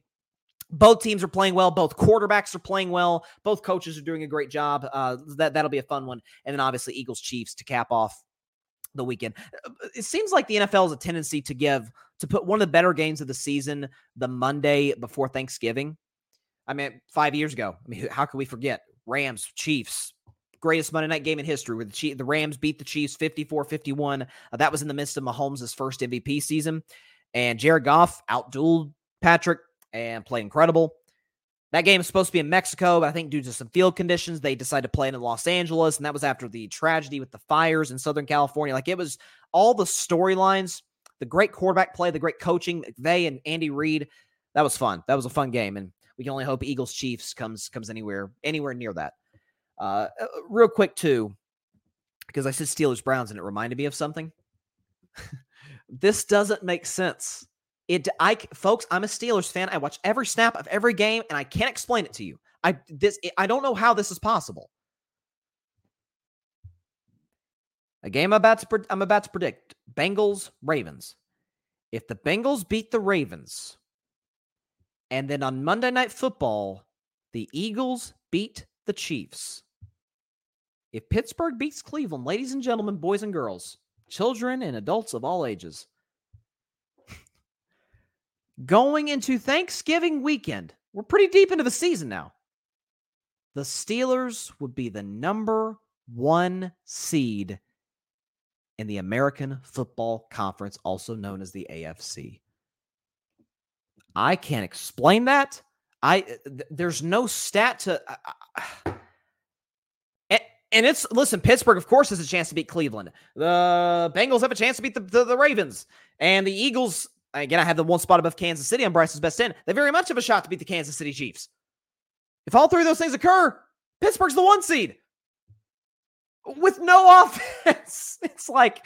Both teams are playing well. Both quarterbacks are playing well. Both coaches are doing a great job. Uh, that that'll be a fun one. And then obviously Eagles, Chiefs to cap off the weekend. Uh, it seems like the NFL has a tendency to give to put one of the better games of the season the Monday before Thanksgiving. I mean, five years ago. I mean, how can we forget? Rams, Chiefs, greatest Monday night game in history where the, the Rams beat the Chiefs 54 51. Uh, that was in the midst of Mahomes' first MVP season. And Jared Goff outdueled Patrick and played incredible. That game is supposed to be in Mexico, but I think due to some field conditions, they decided to play it in Los Angeles. And that was after the tragedy with the fires in Southern California. Like it was all the storylines, the great quarterback play, the great coaching, McVay and Andy Reid. That was fun. That was a fun game. And we can only hope Eagles Chiefs comes comes anywhere anywhere near that. Uh, uh, real quick too, because I said Steelers Browns and it reminded me of something. this doesn't make sense. It I folks, I'm a Steelers fan. I watch every snap of every game and I can't explain it to you. I this I don't know how this is possible. A game I'm about to I'm about to predict. Bengals Ravens. If the Bengals beat the Ravens, and then on Monday Night Football, the Eagles beat the Chiefs. If Pittsburgh beats Cleveland, ladies and gentlemen, boys and girls, children and adults of all ages, going into Thanksgiving weekend, we're pretty deep into the season now. The Steelers would be the number one seed in the American Football Conference, also known as the AFC. I can't explain that. I th- there's no stat to uh, and, and, it's listen, Pittsburgh, of course, has a chance to beat Cleveland. The Bengals have a chance to beat the, the, the Ravens. And the Eagles, again, I have the one spot above Kansas City on Bryson's best 10. They very much have a shot to beat the Kansas City Chiefs. If all three of those things occur, Pittsburgh's the one seed. With no offense. It's like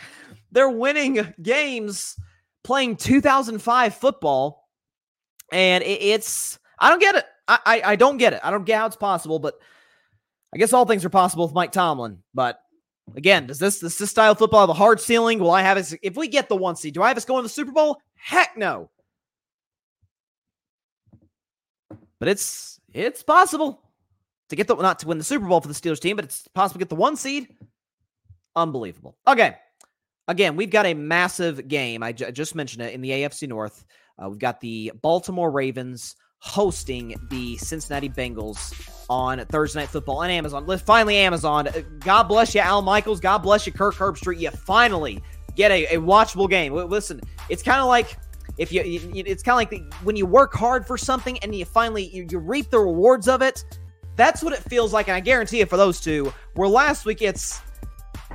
they're winning games playing 2005 football and it, it's I don't get it. I, I, I don't get it. I don't get how it's possible, but I guess all things are possible with Mike Tomlin. But again, does this does this style of football have a hard ceiling? Will I have us if we get the one seed? Do I have us going to the Super Bowl? Heck no. But it's it's possible to get the not to win the Super Bowl for the Steelers team, but it's possible to get the one seed. Unbelievable. Okay. Again, we've got a massive game. I, j- just mentioned it in the AFC North. Uh, we've got the Baltimore Ravens hosting the Cincinnati Bengals on Thursday Night Football on Amazon. Finally, Amazon. Uh, God bless you, Al Michaels. God bless you, Kirk Herbstreit. You finally get a, a watchable game. Listen, it's kind of like if you, it's kind of like the, when you work hard for something and you finally you, you reap the rewards of it. That's what it feels like, and I guarantee it for those two. Where last week it's,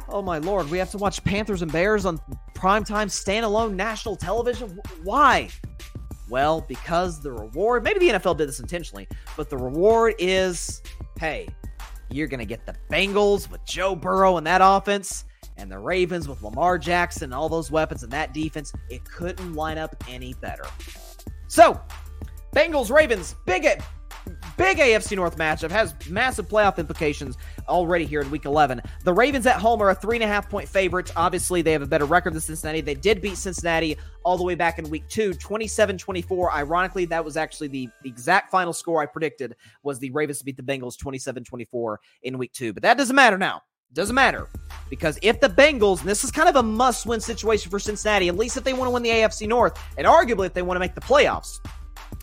oh my lord, we have to watch Panthers and Bears on primetime standalone national television. Why? Well, because the reward, maybe the NFL did this intentionally, but the reward is hey, you're going to get the Bengals with Joe Burrow and that offense, and the Ravens with Lamar Jackson and all those weapons and that defense. It couldn't line up any better. So, Bengals, Ravens, big Big AFC North matchup has massive playoff implications already here in week 11. The Ravens at home are a three and a half point favorite. Obviously, they have a better record than Cincinnati. They did beat Cincinnati all the way back in week two, 27 24. Ironically, that was actually the, exact final score I predicted was the Ravens beat the Bengals 27 24 in week two. But that doesn't matter now. Doesn't matter because if the Bengals, and this is kind of a must win situation for Cincinnati, at least if they want to win the AFC North, and arguably if they want to make the playoffs,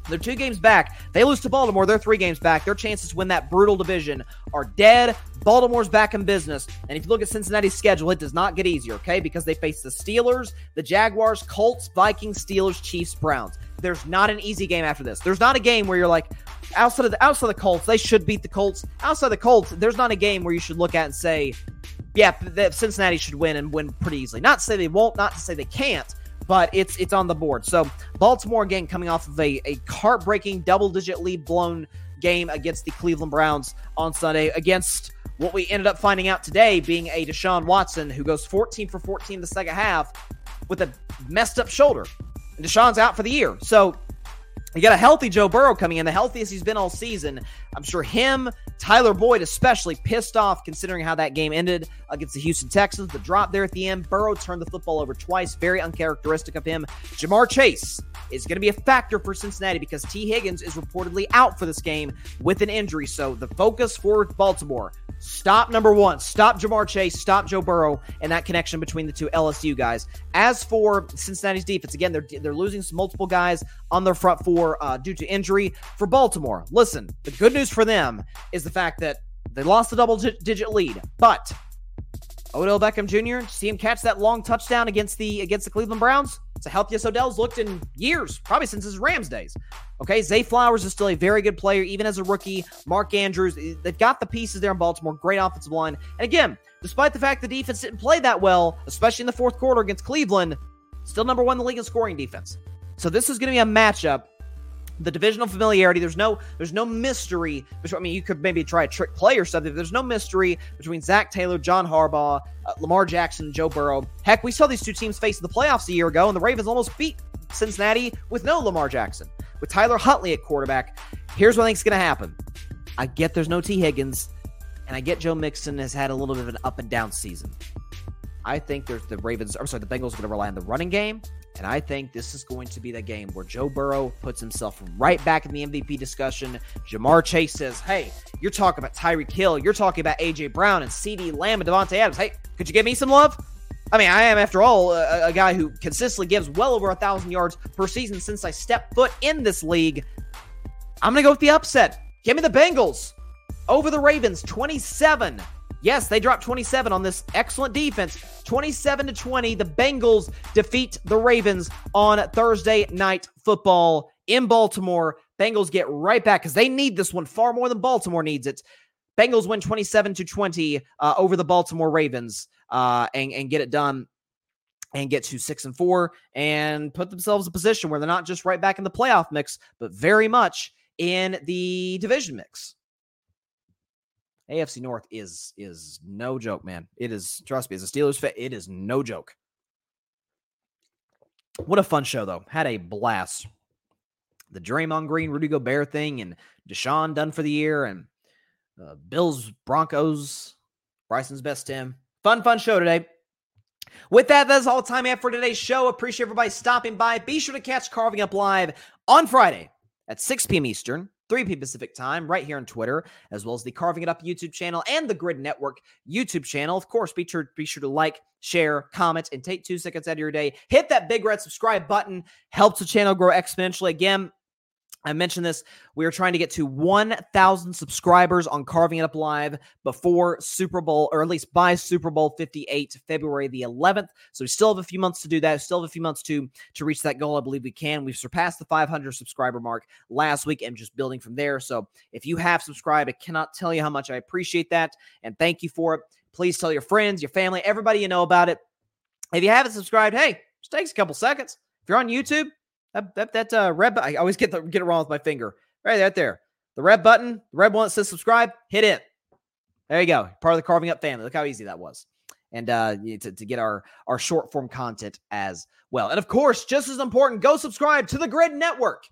they're two games back. They lose to Baltimore. They're three games back. Their chances to win that brutal division are dead. Baltimore's back in business. And if you look at Cincinnati's schedule, it does not get easier, okay? Because they face the Steelers, the Jaguars, Colts, Vikings, Steelers, Chiefs, Browns. There's not an easy game after this. There's not a game where you're like, outside of the outside of the Colts, they should beat the Colts. Outside the Colts, there's not a game where you should look at and say, yeah, Cincinnati should win and win pretty easily. Not to say they won't, not to say they can't, but it's it's on the board. So Baltimore again coming off of a, a heartbreaking double digit lead blown game against the Cleveland Browns on Sunday against what we ended up finding out today being a Deshaun Watson who goes 14 for 14 in the second half with a messed up shoulder. And Deshaun's out for the year. So you got a healthy Joe Burrow coming in, the healthiest he's been all season. I'm sure him, Tyler Boyd, especially pissed off considering how that game ended against the Houston Texans. The drop there at the end. Burrow turned the football over twice. Very uncharacteristic of him. Ja'Marr Chase is going to be a factor for Cincinnati because Tee Higgins is reportedly out for this game with an injury. So the focus for Baltimore Stop number one. Stop Ja'Marr Chase. Stop Joe Burrow and that connection between the two LSU guys. As for Cincinnati's defense, again, they're they're losing multiple guys on their front four uh, due to injury. For Baltimore, listen, the good news for them is the fact that they lost the double digit lead, but Odell Beckham Jr. See him catch that long touchdown against the against the Cleveland Browns. It's the healthiest Odell's looked in years, probably since his Rams days. Okay, Zay Flowers is still a very good player, even as a rookie. Mark Andrews, eh, they've got the pieces there in Baltimore. Great offensive line. And again, despite the fact the defense didn't play that well, especially in the fourth quarter against Cleveland, still number one in the league in scoring defense. So this is going to be a matchup the divisional familiarity. There's no there's no mystery. Between, I mean, you could maybe try a trick play or something. There's no mystery between Zac Taylor, John Harbaugh, uh, Lamar Jackson, Joe Burrow. Heck, we saw these two teams face in the playoffs a year ago, and the Ravens almost beat Cincinnati with no Lamar Jackson, with Tyler Huntley at quarterback. Here's what I think is going to happen. I get there's no Tee Higgins, and I get Joe Mixon has had a little bit of an up and down season. I think there's the Ravens. I'm sorry, the Bengals are going to rely on the running game. And I think this is going to be the game where Joe Burrow puts himself right back in the MVP discussion. Ja'Marr Chase says, Hey, you're talking about Tyreek Hill. You're talking about A.J. Brown and CeeDee Lamb and Davante Adams. Hey, could you give me some love? I mean, I am, after all, a, a guy who consistently gives well over a thousand yards per season since I stepped foot in this league. I'm going to go with the upset. Give me the Bengals over the Ravens, 27 Yes, they dropped 27 on this excellent defense. 27 to 20. The Bengals defeat the Ravens on Thursday night football in Baltimore. Bengals get right back because they need this one far more than Baltimore needs it. Bengals win 27 to 20 uh, over the Baltimore Ravens uh, and, and get it done and get to six and four and put themselves in a position where they're not just right back in the playoff mix, but very much in the division mix. AFC North is is no joke, man. It is trust me, as a Steelers fan, it is no joke. What a fun show though. Had a blast. The Draymond Green, Rudy Gobert thing, and Deshaun done for the year, and uh, Bills, Broncos, Bryson's best team. Fun, fun show today. With that, that's all time I have for today's show. Appreciate everybody stopping by. Be sure to catch Carving Up Live on Friday at 6 p.m. Eastern. 3 p. Pacific time, right here on Twitter, as well as the Carving It Up YouTube channel and the Gryd Network YouTube channel. Of course, be sure, be sure to like, share, comment, and take two seconds out of your day. Hit that big red subscribe button, helps the channel grow exponentially. Again, I mentioned this. We are trying to get to 1,000 subscribers on Carving It Up Live before Super Bowl, or at least by Super Bowl 58, February the 11th. So we still have a few months to do that. Still have a few months to to reach that goal. I believe we can. We've surpassed the 500 subscriber mark last week and just building from there. So if you have subscribed, I cannot tell you how much I appreciate that and thank you for it. Please tell your friends, your family, everybody you know about it. If you haven't subscribed, hey, just takes a couple seconds. If you're on YouTube, that that, that uh, red. I always get the get it wrong with my finger. Right there, there. The red button, the red one that says subscribe. Hit it. There you go. Part of the carving up family. Look how easy that was. And uh, to, to get our our short form content as well. And of course, just as important, go subscribe to the Gryd Network.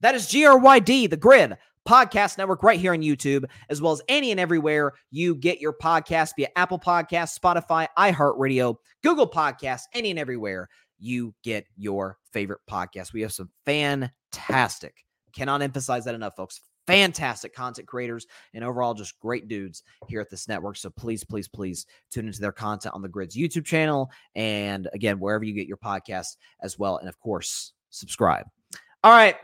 That is G R Y D, the Gryd Podcast Network, right here on YouTube, as well as any and everywhere you get your podcast via Apple Podcasts, Spotify, iHeartRadio, Google Podcasts, any and everywhere you get your favorite podcast. We have some fantastic, cannot emphasize that enough, folks. Fantastic content creators and overall just great dudes here at this network. So please, please, please tune into their content on the Gryd's YouTube channel and again, wherever you get your podcast as well. And of course, subscribe. All right.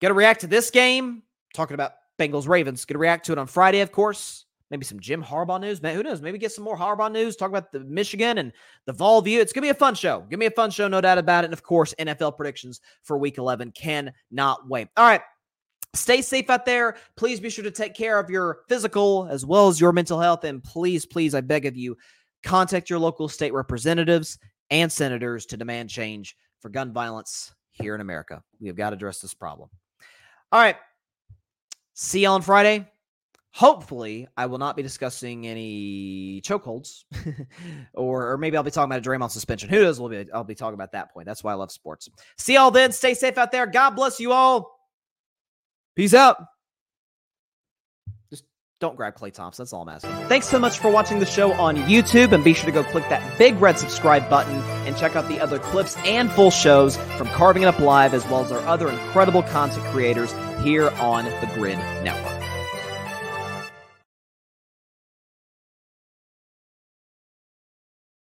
Got to react to this game. Talking about Bengals Ravens. Going to react to it on Friday, of course maybe some Jim Harbaugh news. Man, who knows? Maybe get some more Harbaugh news. Talk about the Michigan and the Vol View. It's gonna be a fun show. Give me a fun show, no doubt about it. And of course, NFL predictions for Week 11 cannot wait. All right. Stay safe out there. Please be sure to take care of your physical as well as your mental health. And please, please, I beg of you, contact your local state representatives and senators to demand change for gun violence here in America. We have got to address this problem. All right. See you on Friday. Hopefully I will not be discussing any chokeholds, or or maybe I'll be talking about a Draymond suspension. Who knows? We'll be I'll be talking about that point. That's why I love sports. See y'all then. Stay safe out there. God bless you all. Peace out. Just don't grab Klay Thompson. That's all I'm asking. Thanks so much for watching the show on YouTube, and be sure to go click that big red subscribe button and check out the other clips and full shows from Carving It Up Live, as well as our other incredible content creators here on the Gryd Network.